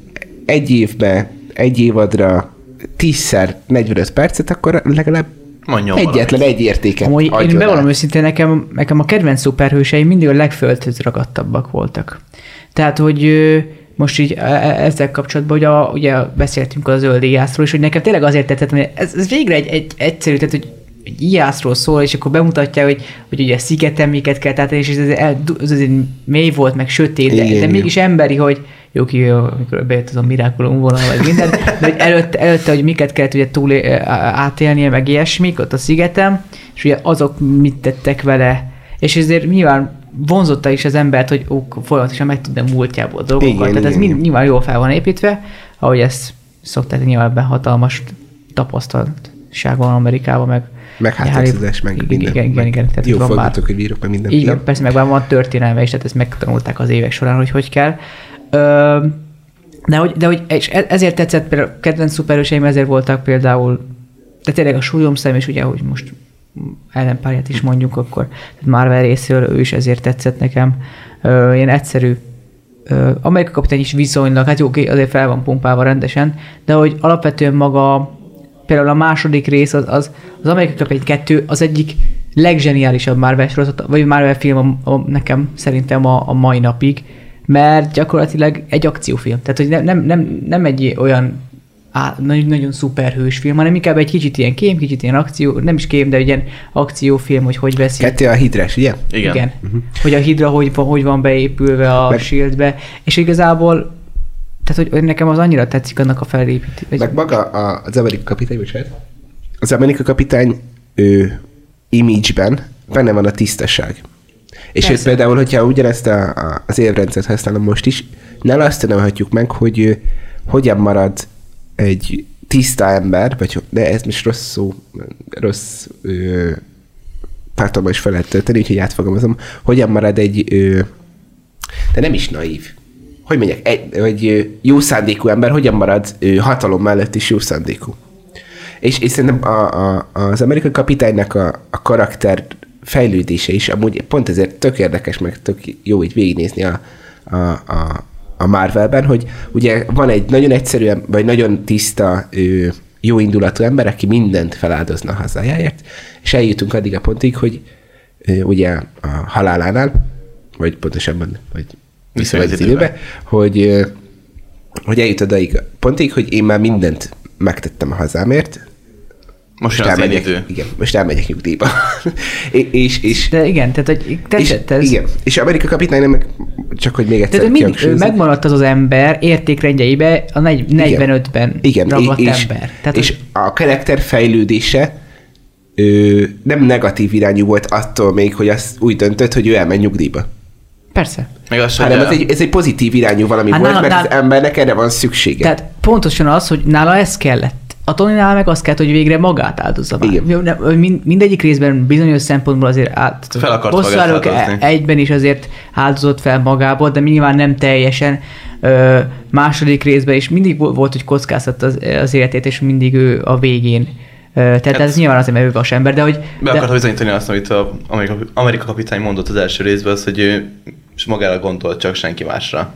egy évbe, egy évadra, tízszer 45 percet, akkor legalább Mondjon egyetlen egy értéket Amúgy én bevallom őszintén, nekem, nekem a kedvenc szuperhőseim mindig a legföldhöz ragadtabbak voltak. Tehát, hogy most így e- e- ezzel kapcsolatban, hogy a, ugye beszéltünk az zöld íjászról, és hogy nekem tényleg azért tetszett, hogy ez, ez végre egy, egy egyszerű, tehát hogy egy íjászról szól, és akkor bemutatja, hogy, hogy ugye szigeten miket kell tehát és ez, el- ez azért mély volt, meg sötét, de, Igen, de igen. mégis emberi, hogy jó ki, amikor bejött az a Miraculum vonal, meg minden, de hogy előtte, előtte hogy miket kellett ugye túl átélnie, meg ilyesmik ott a szigetem, és ugye azok mit tettek vele, és ezért nyilván vonzotta is az embert, hogy ó, folyamatosan meg tudna múltjából dolgokat, Igen, tehát ez mind, nyilván jól fel van építve, ahogy ezt szokták, nyilván ebben hatalmas tapasztaltság van Amerikában, meg Meg háttérszedés, meg igen, minden. Igen, igen, igen. Tehát Jó van már- forgatókönyvírok, meg minden. Igen, persze, meg már van történelme is, tehát ezt megtanulták az évek során, hogy hogy kell. Ö, de hogy, de hogy és e- ezért tetszett, például kedvenc szuperhőseim ezért voltak például, de tényleg a súlyomszem, és ugye, hogy most ellenpárját is mondjuk, akkor tehát Marvel részéről ő is ezért tetszett nekem. Ö, ilyen egyszerű ö, Amerika kapitány is viszonylag, hát jó, azért fel van pumpálva rendesen, de hogy alapvetően maga például a második rész, az, az, az Amerika kapitány 2 az egyik leggeniálisabb Marvel sorozat, vagy Marvel film a, a, nekem szerintem a, a mai napig, mert gyakorlatilag egy akciófilm. Tehát, hogy nem, nem, nem, nem egy olyan á, nagyon, nagyon szuperhős film, hanem inkább egy kicsit ilyen kém, kicsit ilyen akció, nem is kém, de egy ilyen akciófilm, hogy hogy veszi. Kettő a hidrás, ugye? Igen. Igen. Uh-huh. Hogy a hidra hogy van, hogy van beépülve a Meg- shieldbe, és igazából tehát, hogy- nekem az annyira tetszik annak a felépítés. Meg maga a, az Amerika kapitány, bocsánat. Az Amerika kapitány ő, image-ben benne van a tisztaság. És őt például, hogyha ugyanezt a, a, az évrendszert használom most is, nála azt tanulhatjuk meg, hogy ő, hogyan marad egy tiszta ember, vagy de ez most rossz szó, rossz ö, pártomban is fel lehet tölteni, úgyhogy átfogalmazom, hogyan marad egy, ö, de nem is naív. Hogy mondják, egy, egy jó szándékú ember hogyan marad ö, hatalom mellett is jó szándékú. És, és szerintem a, a, az amerikai kapitánynak a, a karakter fejlődése is amúgy pont ezért tök érdekes, meg tök jó így végignézni a, a, a, a Marvelben, hogy ugye van egy nagyon egyszerű, vagy nagyon tiszta, jó indulatú ember, aki mindent feláldozna hazájáért, és eljutunk addig a pontig, hogy ugye a halálánál, vagy pontosabban, vagy visszamegy az időbe. hogy, hogy eljut odaig pontig, hogy én már mindent megtettem a hazámért, Most az én elmegyek, idő. igen, most elmegyek nyugdíjba. és, és, és, De igen, tehát hogy és, tetszett ez. igen, és Amerika kapitány meg csak hogy még egyszer Tehát mind, ő megmaradt az az ember értékrendjeibe a negy- 45-ben igen, ragadt és, ember. Tehát, és hogy- a karakter fejlődése ő, nem negatív irányú volt attól még, hogy azt úgy döntött, hogy ő elmegy nyugdíjba. persze. Meg az, Hanem ez egy, ez egy pozitív irányú valami Hát volt, nála- mert az nála- embernek erre van szüksége. Tehát pontosan az, hogy nála ez kellett. A Tonynál meg azt kellett, hogy végre magát áldozza már. Igen. Mind, mindegyik részben bizonyos szempontból azért át, Fel akart áldozni. egyben is azért áldozott fel magából, de nyilván nem teljesen. Ö, második részben is mindig vo- volt, hogy kockáztatta az, az életét, és mindig ő a végén. Tehát Hát- ez nyilván azért, mert ő vasember, de hogy... Be de, akarta bizonyítani azt, amit a Amerika, Amerika kapitány mondott az első részben, az, hogy ő és magára gondolt, csak senki másra.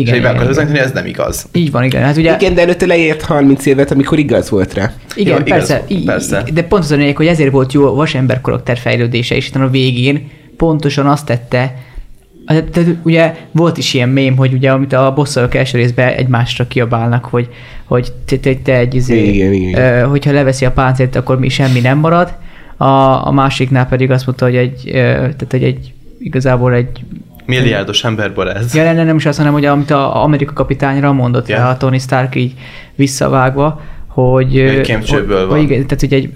Igen, és igen, igen. bizonyítani, ez nem igaz. Így van, igen. Hát ugye, Igen, de előtte leért 30 évet, amikor igaz volt rá. Igen, igaz, persze, í- persze. De pont az a lényeg, hogy ezért volt jó a vasember karakter fejlődése, és a végén pontosan azt tette, tehát, tehát ugye volt is ilyen mém, hogy ugye amit a bosszolók első részben egymásra kiabálnak, hogy, hogy te, te, te egy izé, Igen, igen. Ö, hogyha leveszi a páncélt, akkor mi semmi nem marad. A, a másiknál pedig azt mondta, hogy egy, ö, tehát, hogy egy igazából egy Milliárdos emberből ez. Ja, nem, nem is azt, hanem hogy amit a Amerika kapitányra mondott yeah. a Tony Stark így visszavágva, hogy... Egy hogy, van. hogy igen, tehát, hogy egy,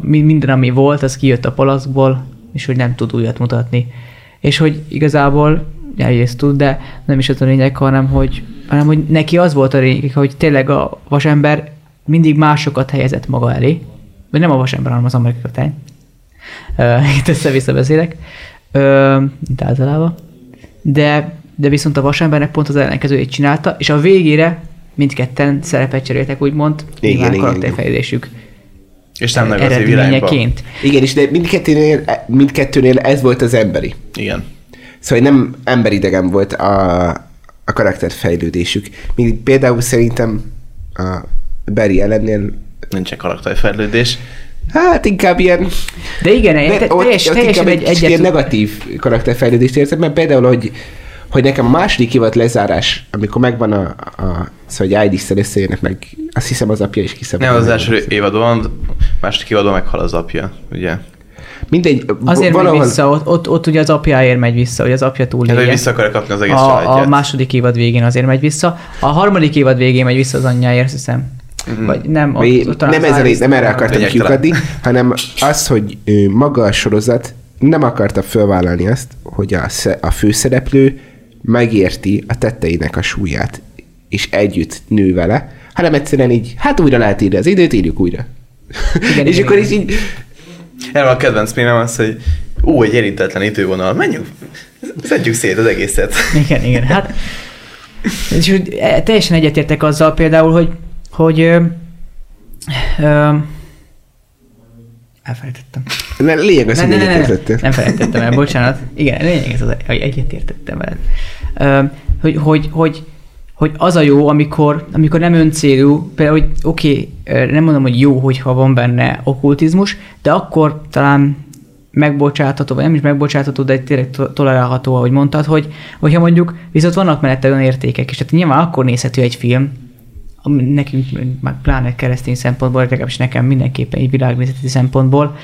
minden, ami volt, az kijött a palaszból, és hogy nem tud újat mutatni. És hogy igazából egyrészt tud, de nem is az a lényeg, hanem hogy, hanem hogy neki az volt a lényeg, hogy tényleg a vasember mindig másokat helyezett maga elé. Vagy nem a vasember, hanem az amerikai kapitány. Ö, Itt össze-vissza beszélek. Ö, Mint általában de, de viszont a vasembernek pont az ellenkezőjét csinálta, és a végére mindketten szerepet cseréltek, úgymond, Igen, nyilván igen, karakterfejlődésük És nem irányba. eredményeként. Igen, és de mindkettőnél, mindkettőnél ez volt az emberi. Igen. Szóval nem emberidegen volt a, a karakterfejlődésük. Míg például szerintem a Barry ellennél Nincsen karakterfejlődés. Hát inkább ilyen... De igen, Ne, te, ott, teljes, ott teljesen egy, egy ilyen negatív karakterfejlődést érzem, mert például, hogy, hogy nekem a második évad lezárás, amikor megvan a, a szóval, hogy id összejönnek meg, azt hiszem az apja is kiszabad. Nem, az első évadban, második évadban meghal az apja, ugye? Mindegy, Azért valahol... megy vissza, ott, ott, ott ugye az apjáért megy vissza, hogy az apja Hát, hogy túlélje. vissza akarja kapni az egész a, a családját. második évad végén azért megy vissza. A harmadik évad végén megy vissza az anyjáért, azt hiszem. Vagy nem, ott, Vagy ott talán nem, ezzel, Iris- nem erre akartam Lényegtelen. kiukadni, hanem az, hogy maga a sorozat nem akarta fölvállalni azt, hogy a, a főszereplő megérti a tetteinek a súlyát, és együtt nő vele, hanem egyszerűen így, hát újra lehet írni az időt, írjuk újra. Igen, és igen, akkor igen. is így, Erről a kedvenc mémem az, hogy ú, egy érintetlen idővonal, menjünk, szedjük szét az egészet. Igen, igen. Hát, és úgy, e, teljesen egyetértek azzal például, hogy, hogy ö, ö, elfelejtettem. Mert lényeg az, Nem, hogy nem, nem, nem, felejtettem el, bocsánat. Igen, lényeg ez az, hogy egyetértettem veled. Ö, hogy, hogy, hogy, hogy az a jó, amikor, amikor nem öncélú, például, hogy oké, okay, nem mondom, hogy jó, hogyha van benne okkultizmus, de akkor talán megbocsátható, vagy nem is megbocsátható, de tényleg to- tolerálható, ahogy mondtad, hogy hogyha mondjuk viszont vannak mellette olyan értékek, és tehát nyilván akkor nézhető egy film, nekünk, pláne keresztény szempontból, legalábbis nekem mindenképpen egy világnézeti szempontból,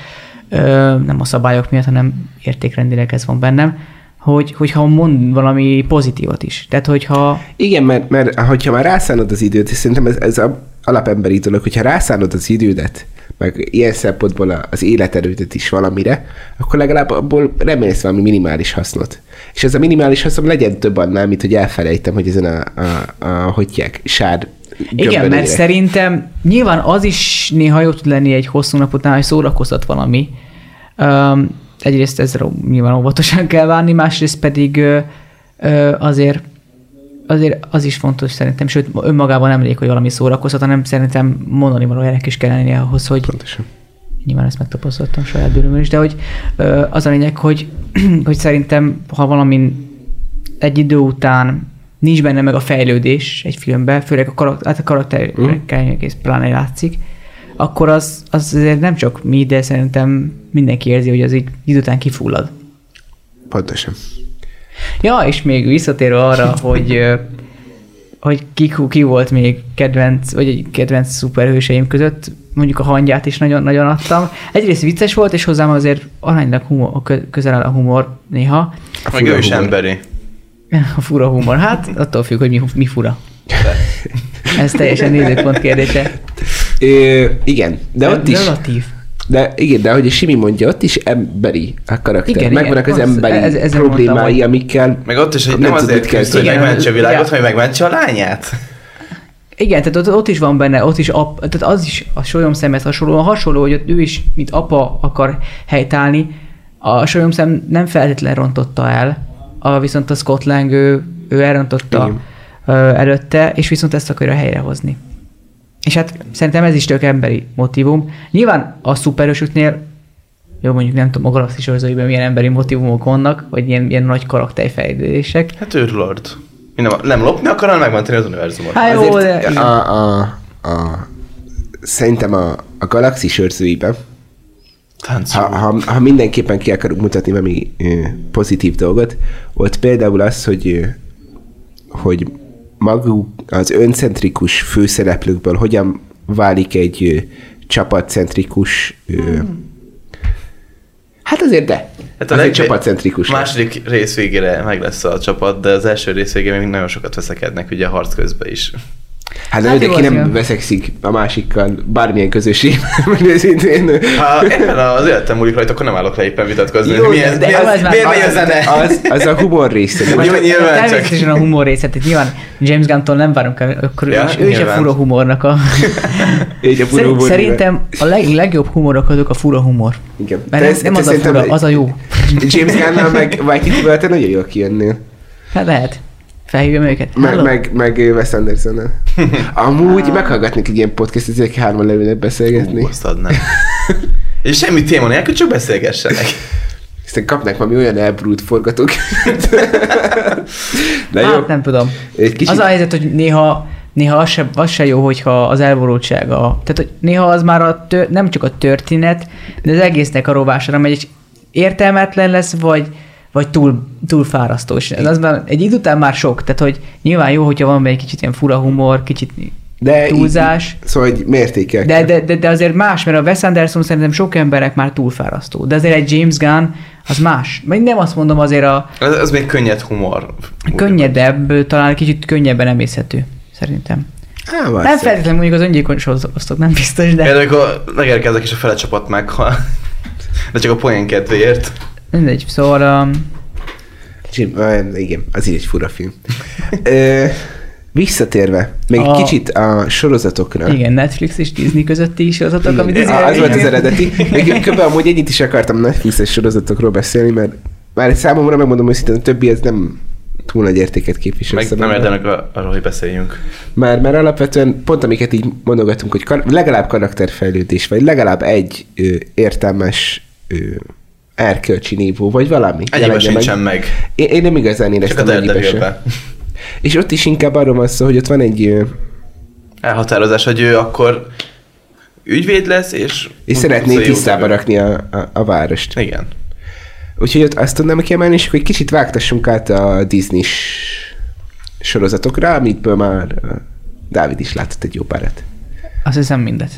nem a szabályok miatt, hanem értékrendileg ez van bennem, hogy, hogyha mond valami pozitívat is. Tehát, hogyha Igen, mert, mert hogyha már rászánod az időt, és szerintem ez, ez a alapemberi dolog, hogyha rászánod az idődet, meg ilyen szempontból a- az életerődet is valamire, akkor legalább abból remélsz valami minimális hasznot. És ez a minimális haszon legyen több annál, mint hogy elfelejtem, hogy ezen a, a, a hogy hívják, sár Igen, mert szerintem nyilván az is néha jó tud lenni egy hosszú nap után, hogy szórakoztat valami. Um, egyrészt ezzel nyilván óvatosan kell várni, másrészt pedig ö, ö, azért azért az is fontos szerintem, sőt önmagában nem elég, hogy valami szórakoztat, hanem szerintem mondani való jelek is kell lenni ahhoz, hogy Pontosan. nyilván ezt megtapasztaltam saját bőrömön is, de hogy ö, az a lényeg, hogy, hogy szerintem, ha valamin egy idő után nincs benne meg a fejlődés egy filmben, főleg a, karak- hát a karakterekkel egész pláne látszik, akkor az, az azért nem csak mi, de szerintem mindenki érzi, hogy az így idő után kifullad. Pontosan. Ja, és még visszatérve arra, hogy hogy ki, ki volt még kedvenc, vagy egy kedvenc szuperhőseim között, mondjuk a hangyát is nagyon-nagyon adtam. Egyrészt vicces volt, és hozzám azért aránylag humor, kö- közel áll a humor néha. A Meg ő fura is humor. emberi. A fura humor. Hát attól függ, hogy mi, mi fura. Ez teljesen nézőpont kérdése. Ö, igen, de ott is, Relatív. de igen, de ahogy a Simi mondja, ott is emberi a karakter. Igen, Megvannak igen, az az- emberi ez- ezzel problémái, mondtam, hogy- amikkel Meg ott is, hogy nem nem, azért küzd, hogy megmentse a világot, igen. hanem megmentse a lányát. Igen, tehát ott, ott is van benne, ott is, ap, tehát az is a solyom szemet hasonlóan hasonló, hogy ott ő is, mint apa akar helytállni. A solyom szem nem feltétlenül rontotta el, a, viszont a Scott Lang ő, ő elrontotta Igen. előtte, és viszont ezt akarja helyrehozni. És hát szerintem ez is tök emberi motivum. Nyilván a szuperősöknél, jó mondjuk nem tudom, a galaxis őrzőiben milyen emberi motivumok vannak, vagy ilyen, ilyen nagy karakterfejlődések. Hát ő Lord. Nem, nem lopni akar, hanem megmenteni az univerzumot. Hát jó, de... A, a, a, szerintem a, a galaxis őrzőiben. Ha, ha, ha mindenképpen ki akarunk mutatni valami pozitív dolgot, ott például az, hogy, hogy maguk az öncentrikus főszereplőkből hogyan válik egy ö, csapatcentrikus ö, Hát azért de. Hát a az egy leg- csapatcentrikus. A második rész végére meg lesz a csapat, de az első rész végén még nagyon sokat veszekednek, ugye a harc közben is. Hát, Hát de ki az nem veszekszik a másikkal bármilyen közösség, meg őszintén. Ha éppen az életem múlik rajta, akkor nem állok le éppen vitatkozni. Jó, mi ez, de mi az ez, már- miért megy a az- zene? Az, az a humor része. Jó, nyilván csak. Természetesen a humor részét, tehát nyilván James Gunn-tól nem várunk el, akkor Ja, ő is a fura humornak a... Így a fura humor- szerintem a leg, legjobb humorok azok a fura humor. Igen. Mert Te nem, az a fura, az a jó. James Gunn-nal meg Waititi-vel te nagyon jól kijönnél. Hát lehet. Felhívjam őket. Meg, Hello? meg, meg Wes anderson Amúgy meghallgatnék egy ilyen podcast, ezek hárman leülnek beszélgetni. Ú, azt adnám. És semmi téma nélkül, csak beszélgessenek. Aztán kapnak valami olyan elbrút forgatók. Na jó, Hát nem tudom. egy kicsit... Az a helyzet, hogy néha, néha az, se, az se jó, hogyha az elborultság a... Tehát, hogy néha az már a tör, nem csak a történet, de az egésznek a rovására megy, és értelmetlen lesz, vagy, vagy túl, túl fárasztó. És az már egy idő után már sok, tehát hogy nyilván jó, hogyha van benne egy kicsit ilyen fura humor, kicsit de túlzás. Így, szóval, hogy mértékel. De, de, de, de, azért más, mert a Wes Anderson szerintem sok emberek már túlfárasztó. De azért egy James Gunn az más. Még nem azt mondom azért a Ez, ez még könnyed humor. könnyedebb, talán kicsit könnyebben emészhető, szerintem. Á, Nem valószínűleg. feltétlenül mondjuk az öngyilkos osztok, nem biztos, de De amikor megérkezek és a fele csapat meghal. De csak a poén kedvéért. Mindegy. Szóval um, Jim, ah, igen, az így egy fura film. Ö, Visszatérve, még A- egy kicsit a sorozatokra. Igen, Netflix és Disney közötti sorozatok, amit Igen, az volt az igen. eredeti. Még kb. amúgy ennyit is akartam Netflixes sorozatokról beszélni, mert már számomra megmondom őszintén, a többi ez nem túl nagy értéket képvisel. Meg nem számomra. érdemek a- arról, hogy beszéljünk. Már, már alapvetően pont amiket így mondogatunk, hogy kar- legalább karakterfejlődés, vagy legalább egy ö, értelmes ö, erkölcsi nívó, vagy valami. Jelenjen sincsen meg. Én, én nem igazán Csak a éreztem. Daredevil-be. És ott is inkább arról van szó, hogy ott van egy, Elhatározás, hogy ő akkor ügyvéd lesz, és... és szeretné tisztába rakni a, a, a várost. Igen. Úgyhogy ott azt tudnám kiemelni, és akkor egy kicsit vágtassunk át a disney sorozatokra, amitből már Dávid is látott egy jó párat. Azt hiszem mindet.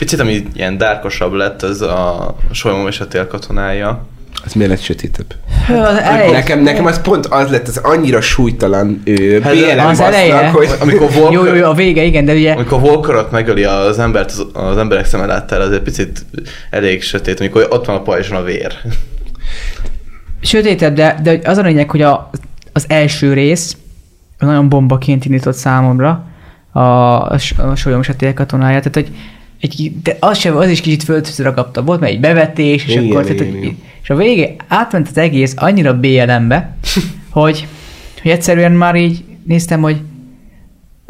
Picit, ami ilyen dárkosabb lett, az a Solymom és a tél katonája. Az miért lett sötétebb? Elej- Nekem, nekem az pont az lett, az annyira súlytalan ő, Hát BLM az eleje- hogy Amikor Volker, Jó, jó, jó, a vége, igen, de ugye amikor Volkerot megöli az embert az, az emberek szeme láttára, az egy picit elég sötét, amikor ott van a pajzson a vér. sötétebb, de, de az a lényeg, hogy a, az első rész nagyon bombaként indított számomra a, a, a Solyom Satél katonája, tehát hogy egy, de az, sem, az is kicsit földhöz ragadta. Volt már egy bevetés, és Igen, akkor, tehát, igen, hogy, igen. és a végé átment az egész annyira BLM-be, hogy, hogy egyszerűen már így néztem, hogy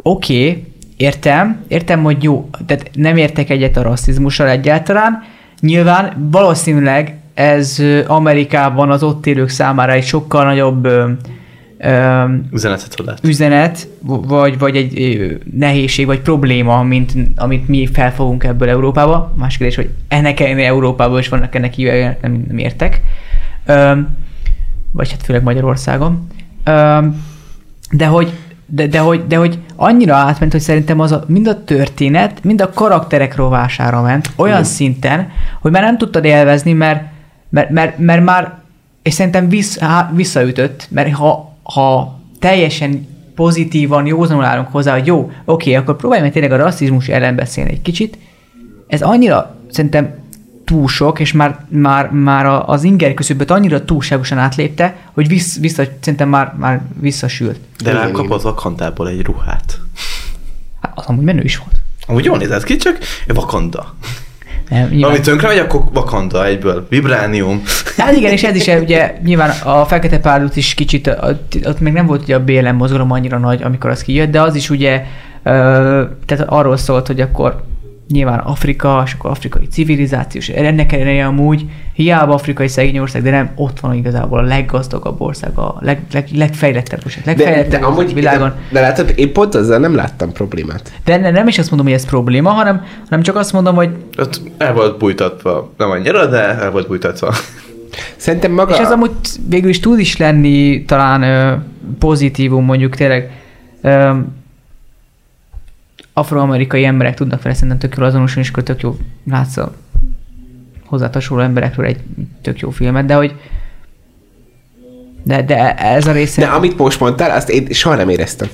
oké, okay, értem, értem, hogy jó, tehát nem értek egyet a rasszizmussal egyáltalán. Nyilván valószínűleg ez Amerikában az ott élők számára egy sokkal nagyobb Üzenetet látni. üzenet, vagy, vagy egy ö, nehézség, vagy probléma, mint, amit mi felfogunk ebből Európába. Más kérdés, hogy ennek ellenére Európában is vannak ennek hívei, nem, nem értek. Ö, vagy hát főleg Magyarországon. Ö, de hogy, de, de, hogy, de hogy annyira átment, hogy szerintem az a, mind a történet, mind a karakterek rovására ment, olyan Igen. szinten, hogy már nem tudtad élvezni, mert, mert, mert, mert már, és szerintem vissz, há, visszaütött, mert ha, ha teljesen pozitívan, józanul állunk hozzá, hogy jó, oké, akkor próbálj meg tényleg a rasszizmus ellen beszélni egy kicsit, ez annyira szerintem túl sok, és már, már, már az inger küszöböt annyira túlságosan átlépte, hogy vissz, vissza, szerintem már, már visszasült. De rám kapott Wakandából egy ruhát. Hát az amúgy menő is volt. Amúgy jól nézett ki, csak Wakanda. Nem, nyilván. Ami tönkre megy, akkor Wakanda egyből. Vibránium. Hát igen, és ez is ugye nyilván a Fekete Párduc is kicsit, ott, még nem volt ugye a BLM mozgalom annyira nagy, amikor az kijött, de az is ugye, tehát arról szólt, hogy akkor nyilván Afrika, és akkor afrikai civilizációs, ennek ellenére amúgy hiába afrikai szegény ország, de nem ott van igazából a leggazdagabb ország, a leg, leg, legfejlettebb ország, de, legfejlettebb de ország amúgy, a világon. de, de látod, én pont azzal nem láttam problémát. De ne- nem is azt mondom, hogy ez probléma, hanem, hanem csak azt mondom, hogy Ott el volt bújtatva. Nem annyira, de el volt bújtatva. Szerintem maga... És ez amúgy végül is tud is lenni talán ö, pozitívum, mondjuk tényleg ö, afroamerikai emberek tudnak vele szerintem tök jól azonosulni, és akkor tök jó látsz a hozzá hasonló emberekről egy tök jó filmet, de hogy de, de ez a része... De amit most mondtál, azt én soha nem éreztem.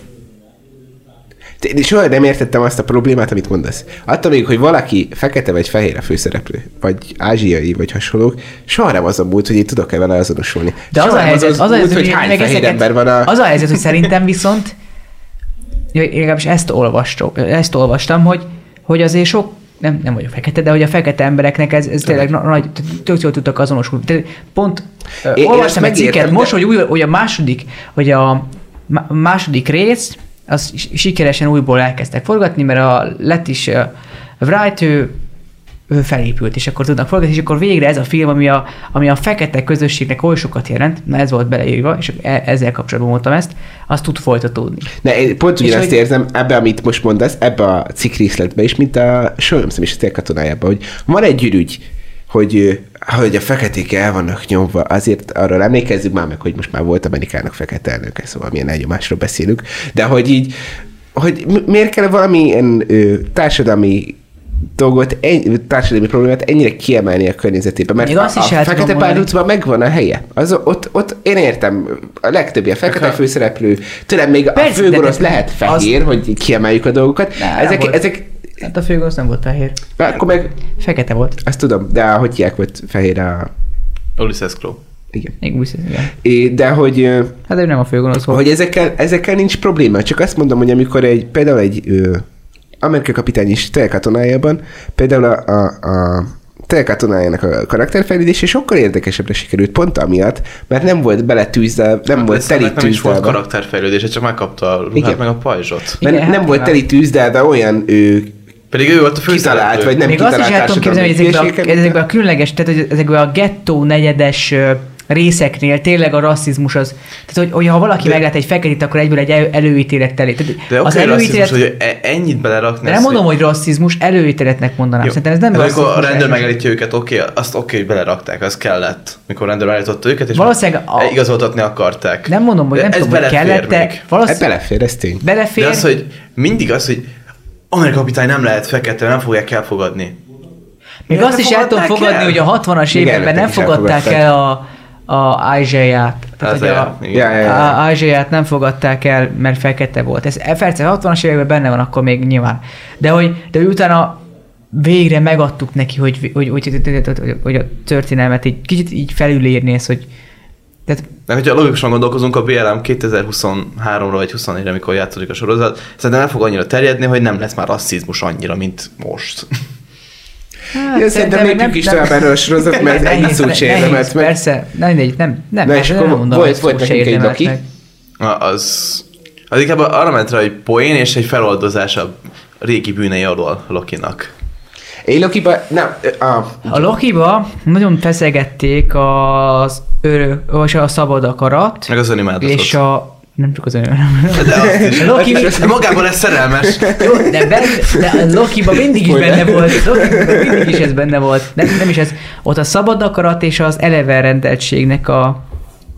Én soha nem értettem azt a problémát, amit mondasz. Attól még, hogy valaki fekete vagy fehér a főszereplő, vagy ázsiai, vagy hasonlók, soha nem az a múlt, hogy én tudok-e vele azonosulni. De az soha a nem helyzet, az, az a múlt, helyzet, hogy hány fehér ezeket- ember van a... Az a helyzet, hogy szerintem viszont, legalábbis ezt olvastam, ezt olvastam, hogy, hogy azért sok, nem, nem vagyok fekete, de hogy a fekete embereknek ez, ez tényleg na- nagy, tök jól tudtak azonosulni. Tehát Pont Én- olvastam egy cikket megértem, most, de- hogy, új, hogy a második, hogy a má- második rész, az s- sikeresen újból elkezdtek forgatni, mert a lett is Wright, ő, ő felépült, és akkor tudnak forgatni, és akkor végre ez a film, ami a, ami a fekete közösségnek oly sokat jelent, na ez volt beleírva, és e- ezzel kapcsolatban mondtam ezt, az tud folytatódni. Ne, én pont És ugyanazt hogy- érzem ebbe, amit most mondasz, ebbe a cikk részletbe is, mint a Solyomszem és a tél katonájában, hogy van egy ürügy, hogy, hogy a feketék el vannak nyomva, azért arról emlékezzük már meg, hogy most már volt Amerikának fekete elnöke, szóval milyen elnyomásról beszélünk, de hogy így, hogy mi- miért kell valamilyen ö, társadalmi dolgot, egy, társadalmi problémát ennyire kiemelni a környezetében, mert Még a, azt is a fekete párducban megvan a helye. Az, ott, ott én értem, a legtöbb ilyen fekete Akkor- főszereplő, tőlem még Persze, a de- lehet az- fehér, hogy kiemeljük a dolgokat. Nem ezek, volt. ezek, Hát a főgonosz nem volt fehér. akkor meg, Fekete volt. azt tudom, de hogy hívják volt fehér a... Ulysses Crow. Igen. Igen, igen. É, de hogy, Hát ő nem a főgonosz volt. hogy ezekkel, ezekkel nincs probléma. Csak azt mondom, hogy amikor egy, például egy ö, Amerika kapitány is telkatonájában, például a, a, a telkatonájának a karakterfejlődése sokkal érdekesebbre sikerült pont amiatt, mert nem volt beletűzve, nem volt Persze, teli ennek nem is volt tűzdelve. karakterfejlődése, csak megkapta a ruhát Igen. meg a pajzsot. Mert Igen, nem hát volt teli tűzdelve olyan ő, Pedig ő volt a kitalált, főszereplő. vagy nem Még azt is kitalált el tudom képzelni, hogy ezekben a, ezekben a különleges, tehát hogy ezekben a gettó negyedes részeknél tényleg a rasszizmus az, tehát hogy, hogy ha valaki De- meglát egy feketét, akkor egyből egy elő- előítélettel. Tehát De az okay, előítélet, hogy e- ennyit belerakni. de nem mondom, hogy rasszizmus, előítéletnek mondanám. Jó. Szerintem ez nem hát amikor a rasszizmus. rendőr megállítja őket, oké, azt oké, hogy belerakták, az kellett. Mikor a rendőr állította őket, és Valószínűleg a- igazoltatni akarták. Nem mondom, hogy De nem ez tudom, hogy kellett, de még. Hát valószínűleg belefér, ez tény. belefér. De az, hogy mindig az, hogy Amerika kapitány nem lehet fekete, nem fogják elfogadni. Még Miért azt is el tudom fogadni, el? hogy a 60-as Még években nem fogadták el a, a Ázsiát. Tehát, hogy a. Ja, ja, ja. Ázsiát nem fogadták el, mert fekete volt. Ez persze 60-as években benne van, akkor még nyilván. De hogy, de hogy utána végre megadtuk neki, hogy, hogy, hogy, hogy, hogy, hogy a történelmet így kicsit így felülírni ezt, hogy tehát De hogyha logikusan gondolkozunk, a BLM 2023-ra vagy 24-re, mikor játszódik a sorozat, szerintem nem fog annyira terjedni, hogy nem lesz már rasszizmus annyira, mint most. Hát, Ja, szerintem lépjünk is tovább erről a sorozat, mert egy szót se érdemelt meg. Persze, nem, mindegy, nem, nem, Na, és nem mondom, volt- hogy volt szó se nekünk egy érdemelt doki. az, az inkább arra ment rá, hogy poén és egy feloldozás a régi bűnei alól Lokinak. Én Lokiba, nem, a, A Lokiba nagyon feszegették az örök, vagy a szabad akarat, Meg az önimádatot. és a nem csak az ön. De azt is. A Loki, magában lesz szerelmes. jó, de, ben, de a Lokiba mindig is benne volt, Lokiba mindig is ez benne volt. Nem, nem is ez. Ott a szabad akarat és az eleve rendeltségnek a,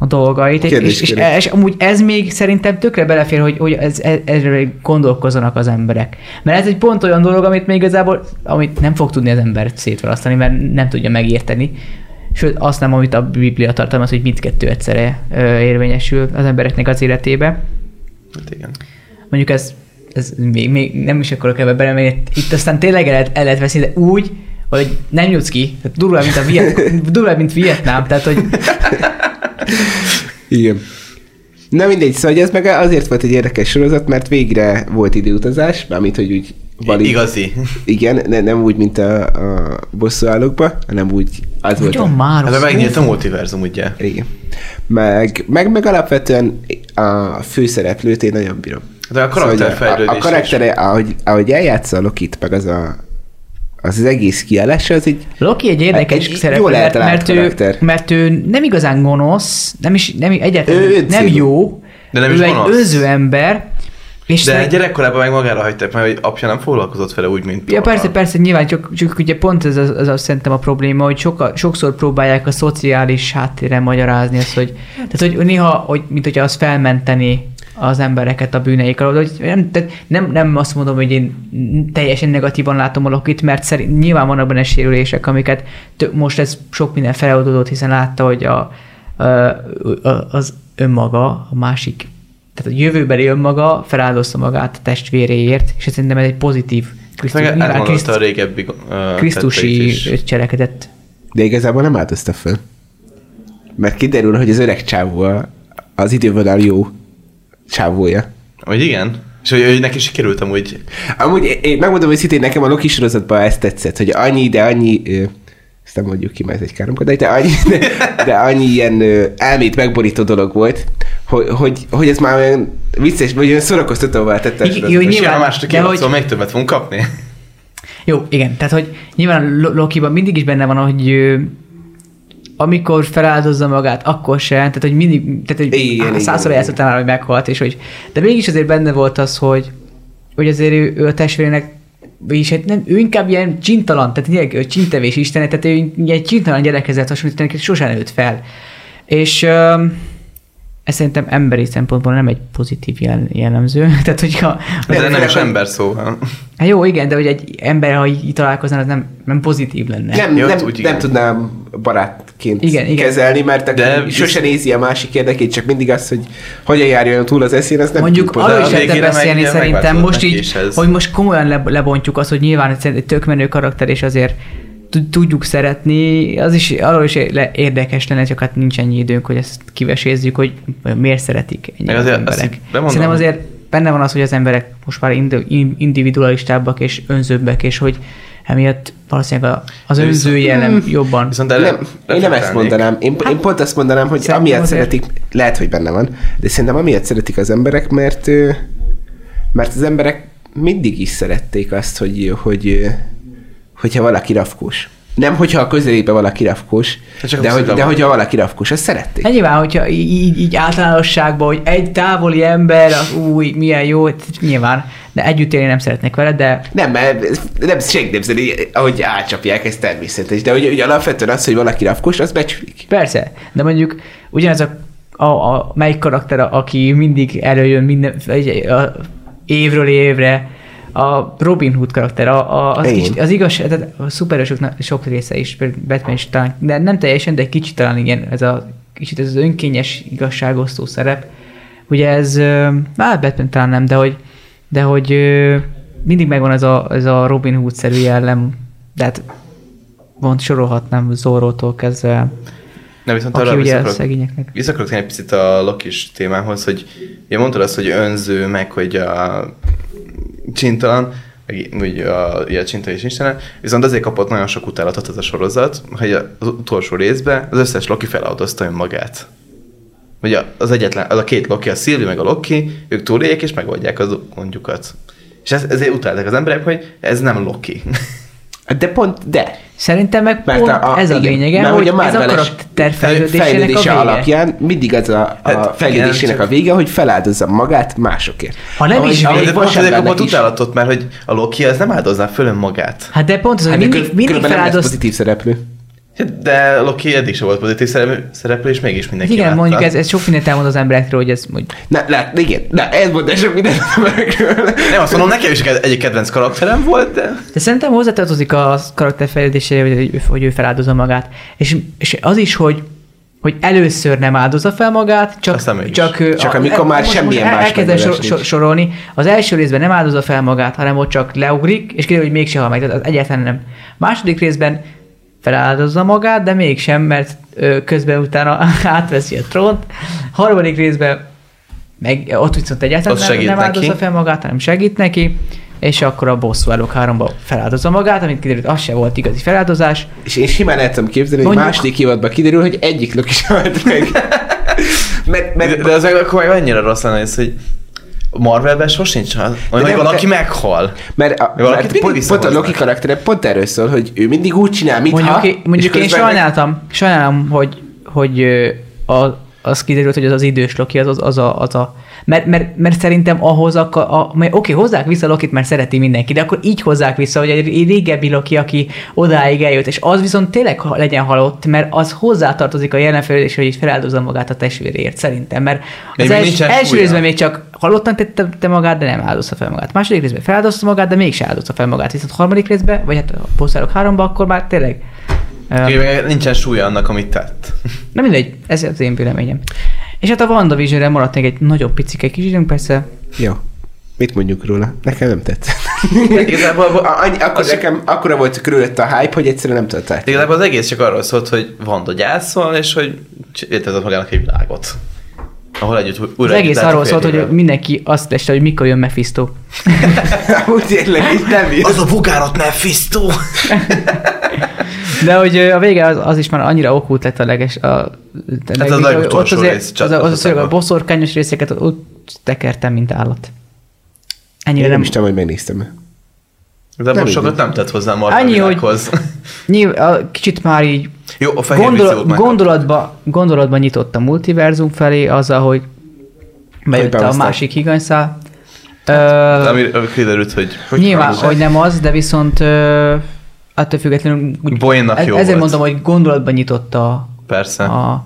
a dolgait. És, Kérdés, és, és, kérdés. és, amúgy ez még szerintem tökre belefér, hogy, hogy ez, erről gondolkozzanak az emberek. Mert ez egy pont olyan dolog, amit még igazából, amit nem fog tudni az ember szétválasztani, mert nem tudja megérteni. Sőt, azt nem, amit a Biblia tartalmaz, hogy mindkettő egyszerre érvényesül az embereknek az életébe. Hát igen. Mondjuk ez, ez még, még nem is akarok ebbe belemenni, itt aztán tényleg el lehet, el lehet veszni, de úgy, hogy nem jutsz ki, tehát durvább, mint a Viet, durvább, mint Vietnám, tehát hogy igen. Na mindegy, szóval hogy ez meg azért volt egy érdekes sorozat, mert végre volt időutazás, mármint, hogy úgy valid, Igazi. Igen, ne, nem úgy, mint a, a bosszúállókban, hanem úgy, az volt nagyon a, már Hát megnyílt a multiverzum, ugye? igen. Meg, meg, meg alapvetően a főszereplőt én nagyon bírom. De a Szóval, karakterfejlődés a, a karaktere, ahogy, ahogy eljátsza a Lokit, meg az a, az, az egész kiállása, az így Loki egy érdekes Egy szereplő, jól mert, mert, ő, mert ő nem igazán gonosz, nem is, nem, egyáltalán Ő nem jó, De nem ő is egy gonosz. önző ember, és De szerint- gyerekkorában meg magára hagyták, mert hogy apja nem foglalkozott vele úgy, mint Ja, persze, persze, nyilván, csak, csak ugye pont ez az, az, az szerintem a probléma, hogy soka, sokszor próbálják a szociális háttérre magyarázni ezt, hogy, tehát, hogy néha, hogy, mint hogyha az felmenteni az embereket a bűneik alól, nem, tehát nem, nem azt mondom, hogy én teljesen negatívan látom a Lokit, mert szerint, nyilván vannak benne sérülések, amiket tö- most ez sok minden feloldódott, hiszen látta, hogy a, a, a, az önmaga, a másik, tehát a jövőbeli önmaga feláldozta magát a testvéréért, és ez szerintem ez egy pozitív Krisztus, Meg nyilván Krisztus, a régebbi uh, Krisztusi is. cselekedet. De igazából nem áldozta föl. Mert kiderül, hogy az öreg csávó az idővonal jó csávója. Hogy igen? És hogy, hogy neki sikerült amúgy Amúgy én- megmondom, hogy szintén nekem a Loki sorozatban ezt tetszett, hogy annyi, de annyi, ö, ezt nem mondjuk ki, mert ez egy káromkodás, de annyi, de, de annyi ilyen ö, elmét megborító dolog volt, hogy, hogy, hogy ez már olyan vicces, vagy olyan szórakoztatóvá tette a jó, nyilván, a második évad, hogy- szóval még többet fogunk kapni. Jó, igen, tehát hogy nyilván Lo- Lokiban mindig is benne van, hogy amikor feláldozza magát, akkor se, tehát hogy mindig, tehát hogy Igen, százszor játszottam már, hogy meghalt, és hogy, de mégis azért benne volt az, hogy, hogy azért ő, ő a testvérének és hát nem, ő inkább ilyen csintalan, tehát ilyen csintevés istene, tehát ő egy csintalan gyerekhez hasonlítani, sosem nőtt fel. És öm, ez szerintem emberi szempontból nem egy pozitív jel- jellemző. Tehát, hogyha... De nem is ember szóval. Hát jó, igen, de hogy egy ember, ha így találkoznál, az nem, nem pozitív lenne. Nem, Jó, nem, úgy nem tudnám barátként Igen, igen. kezelni, mert De sose nézi a másik érdekét, csak mindig az, hogy hogyan járjon túl az eszén, az nem Mondjuk arról is lehetne meg beszélni szerintem most így, ez. hogy most komolyan le, lebontjuk azt, hogy nyilván ez egy tök menő karakter, és azért tudjuk szeretni, az is arról is érdekes lenne, csak hát nincs ennyi időnk, hogy ezt kivesézzük, hogy miért szeretik ennyi az azért emberek. Szerintem azért benne van az, hogy az emberek most már indi- in- individualistábbak és önzőbbek, és hogy emiatt valószínűleg az De önző jellem jobban. Viszont Nem, én nem ezt mondanám. Én, én pont azt mondanám, hogy amiatt azért- szeretik, lehet, hogy benne van, de szerintem amiatt szeretik az emberek, mert mert az emberek mindig is szerették azt, hogy, hogy hogyha valaki rafkós. Nem, hogyha a közelében valaki rafkós, de, hogy, de hogyha valaki rafkós, azt szerették. Hát nyilván, hogyha így, így, általánosságban, hogy egy távoli ember, az új, milyen jó, nyilván, de együtt élni nem szeretnék vele, de Nem, mert nem, senki nem szereti, ahogy átcsapják, ez természetes. De hogy, hogy alapvetően az, hogy valaki rafkós, az becsülik. persze, de mondjuk ugyanez a, a, a melyik karakter, aki mindig előjön minden, a, évről évre, a Robin Hood karakter, a, a, az, kicsit, az igaz, tehát a szuperősöknek sok része is, például Batman is talán, de nem teljesen, de kicsit talán igen, ez a kicsit ez az önkényes igazságosztó szerep. Ugye ez, hát Batman talán nem, de hogy, de hogy mindig megvan ez a, ez a Robin Hood-szerű jellem, de hát mond sorolhatnám Zorrótól kezdve, Nem, viszont aki arra ugye a visszakarok, szegényeknek. visszakarok egy picit a Lokis témához, hogy ugye mondtad azt, hogy önző, meg hogy a csintalan, úgy a, a csinta és istene, viszont azért kapott nagyon sok utálatot ez a sorozat, hogy az utolsó részben az összes Loki feláldozta önmagát. Ugye az egyetlen, az a két Loki, a Sylvie meg a Loki, ők túléljék és megoldják az gondjukat. És ez, ezért utálták az emberek, hogy ez nem Loki. De pont, de. Szerintem meg Mert pont a, a, ez a igen, lényege, mert hogy a ez a Marvel-es karakter fejlődésének a fejlődése vége. alapján mindig az a, a Hát, fejlődésének igen, a vége, hogy feláldozza magát másokért. Ha nem is ahogy vége, De Vasembernek kapott is. utálatot, mert hogy a Loki az nem áldozná föl önmagát. Hát de pont az, hogy Hát mindig, mindig feláldozt... pozitív szereplő. De Loki eddig sem volt pozitív szereplő, és mégis mindenki Igen, látta. mondjuk ez, ez sok mindent elmond az emberekről, hogy ez hogy Na, lát, igen, na, ez mondta sok mindent az emberekről. Nem, azt mondom, nekem is egy kedvenc karakterem volt, de... De szerintem hozzátartozik a karakterfejlődésére, hogy, hogy ő feláldozza magát. És, és az is, hogy hogy először nem áldozza fel magát, csak, csak, ö, Csak amikor már semmilyen más sor, nincs. sor, sorolni. Az első részben nem áldozza fel magát, hanem ott csak leugrik, és kiderül, hogy mégse hal meg. Tehát az egyáltalán nem. Második részben feláldozza magát, de mégsem, mert közben utána átveszi a trónt. Harmadik részben meg ott viszont egyáltalán Ott nem, nem neki. áldozza fel magát, hanem segít neki, és akkor a bosszú állók háromba feláldozza magát, amit kiderült, az se volt igazi feláldozás. És én simán el tudom képzelni, hogy Mondjuk- második évadban kiderül, hogy egyik Loki sem halt meg. mert, De, mert, de az meg akkor annyira rossz lenne hogy Marvelben sosincs, ha- hogy nem, valaki de- meghal. mert, a, De valakit mert pont, pont a. Loki karaktere pont erről szól, hogy ő mindig úgy csinál, mintha... Mondjuk, én, mondjuk én közben meg- sajnáltam, sajnálom, hogy, hogy a, az kiderült, hogy az az idős Loki, az, az, az a, az a mert, mert, mert szerintem ahhoz, a, a, oké, hozzák vissza Lokit, mert szereti mindenki, de akkor így hozzák vissza, hogy egy régebbi Loki, aki odáig eljött, és az viszont tényleg legyen halott, mert az hozzátartozik a jelenfejlődés, hogy így feláldozza magát a testvéréért, szerintem, mert az még els, első részben még csak halottan tette te magát, de nem áldozta fel magát. Második részben feláldozta magát, de mégse áldozta fel magát. Viszont harmadik részben, vagy hát a Poszárok háromba, akkor már tényleg meg Nincsen súlya annak, amit tett. Na mindegy, ez az én véleményem. És hát a WandaVision-re maradt még egy nagyon picike kis időnk, persze. Jó. Mit mondjuk róla? Nekem nem tetszett. De igazából, annyi- akkor az- nekem akkora volt körülött a hype, hogy egyszerűen nem tudták. igazából az egész csak arról szólt, hogy Vanda gyászol, és hogy létezett magának egy világot. Ahol együtt Az újra egész együtt állt a arról szólt, hogy mindenki azt leste, hogy mikor jön Mephisto. Úgy tényleg, így nem jött. Az a bugárat Mephisto! De hogy a vége az, az is már annyira okult lett a leges... A, Hát az legutolsó ott azért, rész, az, az, az, az, a csatlakozásban. boszorkányos részeket ott tekertem, mint állat. Ennyire Én nem nem, is tudom, hogy megnéztem. De Nem most sokat nem tett hozzá a Annyi, hogy-. Nyilv, a, kicsit már így Jó, a gondol, gondolatba, gondolatba nyitott a multiverzum felé, azzal, hogy bejött a másik higanyszál. Ö, De ami kiderült, hogy... hogy Nyilván, az- hogy nem az, de viszont ö, attól függetlenül úgy, Boynak jó ezért volt. mondom, hogy gondolatban nyitott a, Persze. a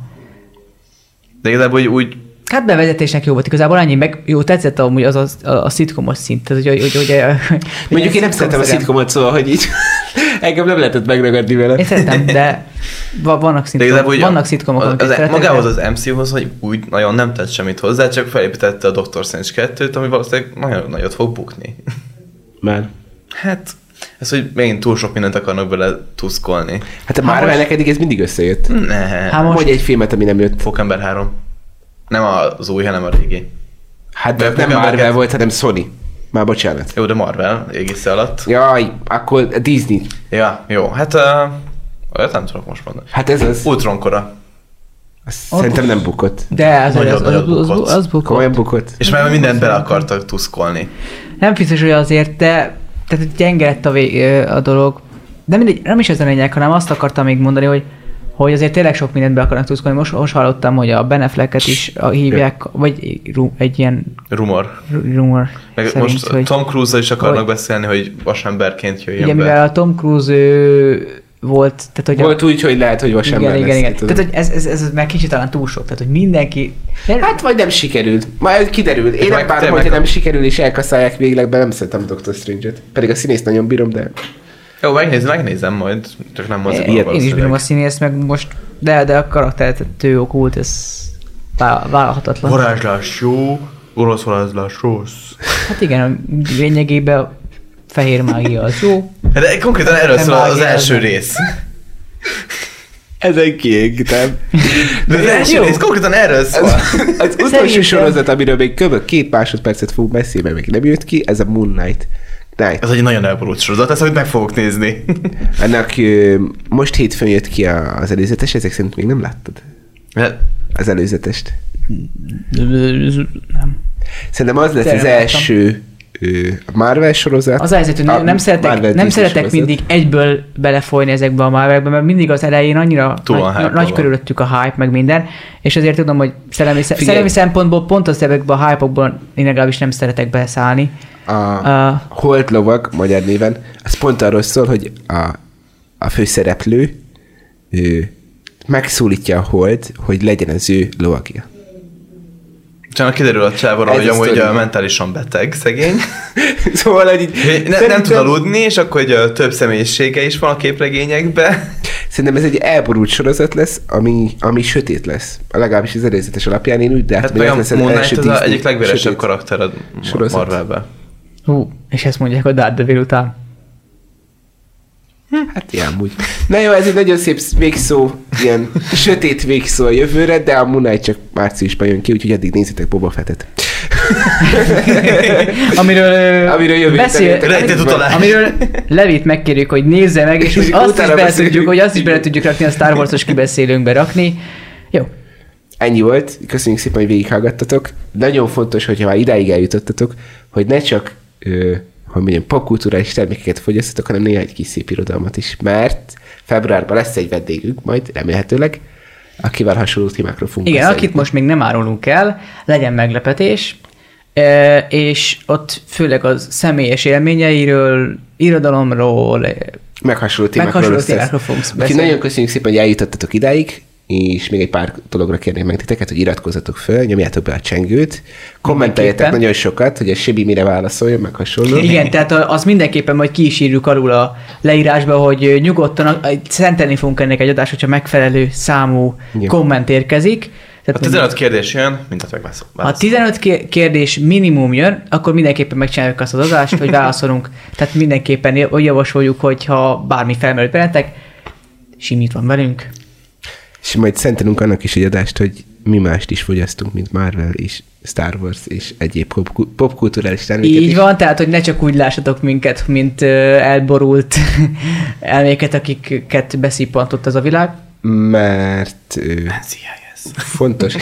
De igazából úgy, úgy Hát bevezetésnek jó volt igazából, annyi meg jó tetszett amúgy az a, a, a szitkomos szint. Tehát, hogy, hogy, hogy, hogy, Mondjuk én nem szeretem a szitkomot, szóval, hogy így engem nem lehetett megragadni vele. Én szeretem, de va- vannak de szitkomok, igazából úgy vannak szitkomok, az, az, magához de- az MCU-hoz, hogy úgy nagyon nem tett semmit hozzá, csak felépítette a Doctor Strange 2-t, ami valószínűleg nagyon nagyot fog bukni. Már. Hát, Ez, hogy megint túl sok mindent akarnak bele tuszkolni. Hát a Hát Marvelnek most- eddig ez mindig összejött. Ne. Hát most- Vagy egy filmet, ami nem jött. Fokember 3. Nem az új, hanem a régi. Hát de De nem Marvel Get- volt, hanem Sony. Már bocsánat. Jó, de Marvel égisze alatt. Jaj, akkor Disney. Ja, jó. Hát uh, olyat nem tudok most mondani. Hát ez az. Ultronkora. Azt szerintem nem bukott. De az, az, Nagyon az, nagyot az, az, bukott. az bukott. Komolyan bukott. És már mindent bele akartak tuszkolni. Nem biztos, hogy azért, de tehát gyenge lett a, vég, a dolog. De mindegy, nem is ez a lényeg, hanem azt akartam még mondani, hogy hogy azért tényleg sok mindent be akarnak tuszkolni. Most, most hallottam, hogy a Ben Afflecket is a, hívják, vagy egy ilyen Rumor. ru- rumor Meg szerint, most hogy Tom Cruise-zal is akarnak hogy- beszélni, hogy vasemberként jöjjön ugye, be. mivel a Tom Cruise ő, volt, tehát hogy Volt úgy, hogy lehet, hogy vasember igen, igen, igen. Tehát, hogy ez, ez, ez, meg kicsit talán túl sok. Tehát, hogy mindenki... Hát vagy nem sikerült. Majd kiderül. Én nem bánom, hogyha a- nem sikerül és elkaszálják végleg, be nem szeretem Doctor Strange-et. Pedig a színész nagyon bírom, de Jó, megnézem, megnézem majd, csak nem moziban Én, én is bírom a színészt, meg most, de, de a karakteret tő okult, ez vá- vállalhatatlan. Varázslás jó, orosz varázslás rossz. Hát igen, a lényegében a fehér mágia az jó. De konkrétan erről szól az első el. rész. ezen kiégtem. De az első rész konkrétan erről szól. Az utolsó Szerintem- sorozat, amiről még kb. két másodpercet fogunk beszélni, mert még nem jött ki, ez a Moon Knight. Knight. Ez egy nagyon elborult sorozat, ezt amit meg fogok nézni. Ennek most hétfőn jött ki a- az előzetes, ezek szerint még nem láttad az előzetest. Nem. Szerintem az lesz az első Marvel sorozat. Az a helyzet, hogy A nem, nem szeretek, Marvel nem szeretek sorozat. mindig egyből belefolyni ezekbe a Marvelbe, mert mindig az elején annyira Túl nagy, nagy körülöttük a hype, meg minden, és azért tudom, hogy szellemi, Figyelj. szellemi szempontból pont az ezekbe a hype-okból én legalábbis nem szeretek beszállni. A Uh, Holt lovag, magyar néven, az pont arról szól, hogy a, a főszereplő ő, megszólítja a Holt, hogy legyen az ő lovagja. Csak kiderül a csávoron, Ez hogy amúgy sztori. a mentálisan beteg, szegény. szóval, így, Ne, nem szerintem- tud aludni, és akkor hogy több személyisége is van a képregényekben. Szerintem ez egy elborult sorozat lesz, ami, ami sötét lesz. Legalábbis az előzetes alapján én úgy, de Hát hát a lesz Moon az első az egyik legveresebb sötét karakter a. Marvelben. hú, és ezt mondják a Daredevil után. Hát ilyen úgy. Na jó, ez egy nagyon szép végszó, ilyen sötét végszó a jövőre, de a Moon Knight csak márciusban jön ki, úgyhogy addig nézzétek Boba Fettet. Amiről, Amiről jövő beszél, utalás. amiről Levit megkérjük, hogy nézze meg, és hogy azt is Utána bele beszéljük. tudjuk, hogy azt is bele tudjuk rakni a Star Wars-os kibeszélőnkbe rakni. Jó. Ennyi volt, köszönjük szépen, hogy végighallgattatok. Nagyon fontos, hogyha már idáig eljutottatok, hogy ne csak ö, hogy mondjam, popkulturális termékeket fogyasztatok, hanem néha egy kis szép irodalmat is, mert februárban lesz egy vendégünk, majd remélhetőleg, akivel hasonló témákról fogunk Igen, beszélni. akit most még nem árulunk el, legyen meglepetés, e, és ott főleg az személyes élményeiről, irodalomról, e, meg hasonló témákról, hasonló lesz. témákról fogunk Úgyhogy beszélni. nagyon köszönjük szépen, hogy eljutottatok idáig, és még egy pár dologra kérnék meg titeket, hogy iratkozzatok föl, nyomjátok be a csengőt, kommenteljetek nagyon sokat, hogy a Sebi mire válaszoljon, meg hasonló. Igen, tehát a- az mindenképpen majd ki is írjuk alul a leírásba, hogy nyugodtan a- szentelni fogunk ennek egy adást, hogyha megfelelő számú Igen. komment érkezik. Ha Tehát 15 kérdés jön, mindent megválaszol. ha 15 ké- kérdés minimum jön, akkor mindenképpen megcsináljuk azt az adást, hogy válaszolunk. Tehát mindenképpen jav- javasoljuk, hogy ha bármi felmerült bennetek, simít van velünk. És majd szentelünk annak is egy adást, hogy mi mást is fogyasztunk, mint Marvel és Star Wars és egyéb pop- popkulturális terméket Így is. van, tehát hogy ne csak úgy lássatok minket, mint elborult elméket, akiket beszippantott ez a világ. Mert ö, CIS. fontos,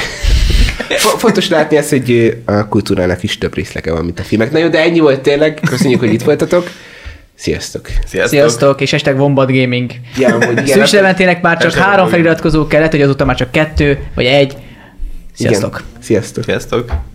fo- fontos látni ezt, hogy a kultúrának is több részlege van, mint a filmek. Na jó, de ennyi volt tényleg. Köszönjük, hogy itt voltatok. Sziasztok! Sziasztok. Sziasztok, és hashtag Wombat Gaming. Ja, Szűcs Leventének már csak három feliratkozó kellett, hogy azóta már csak kettő, vagy egy. Sziasztok! Igen. Sziasztok! Sziasztok.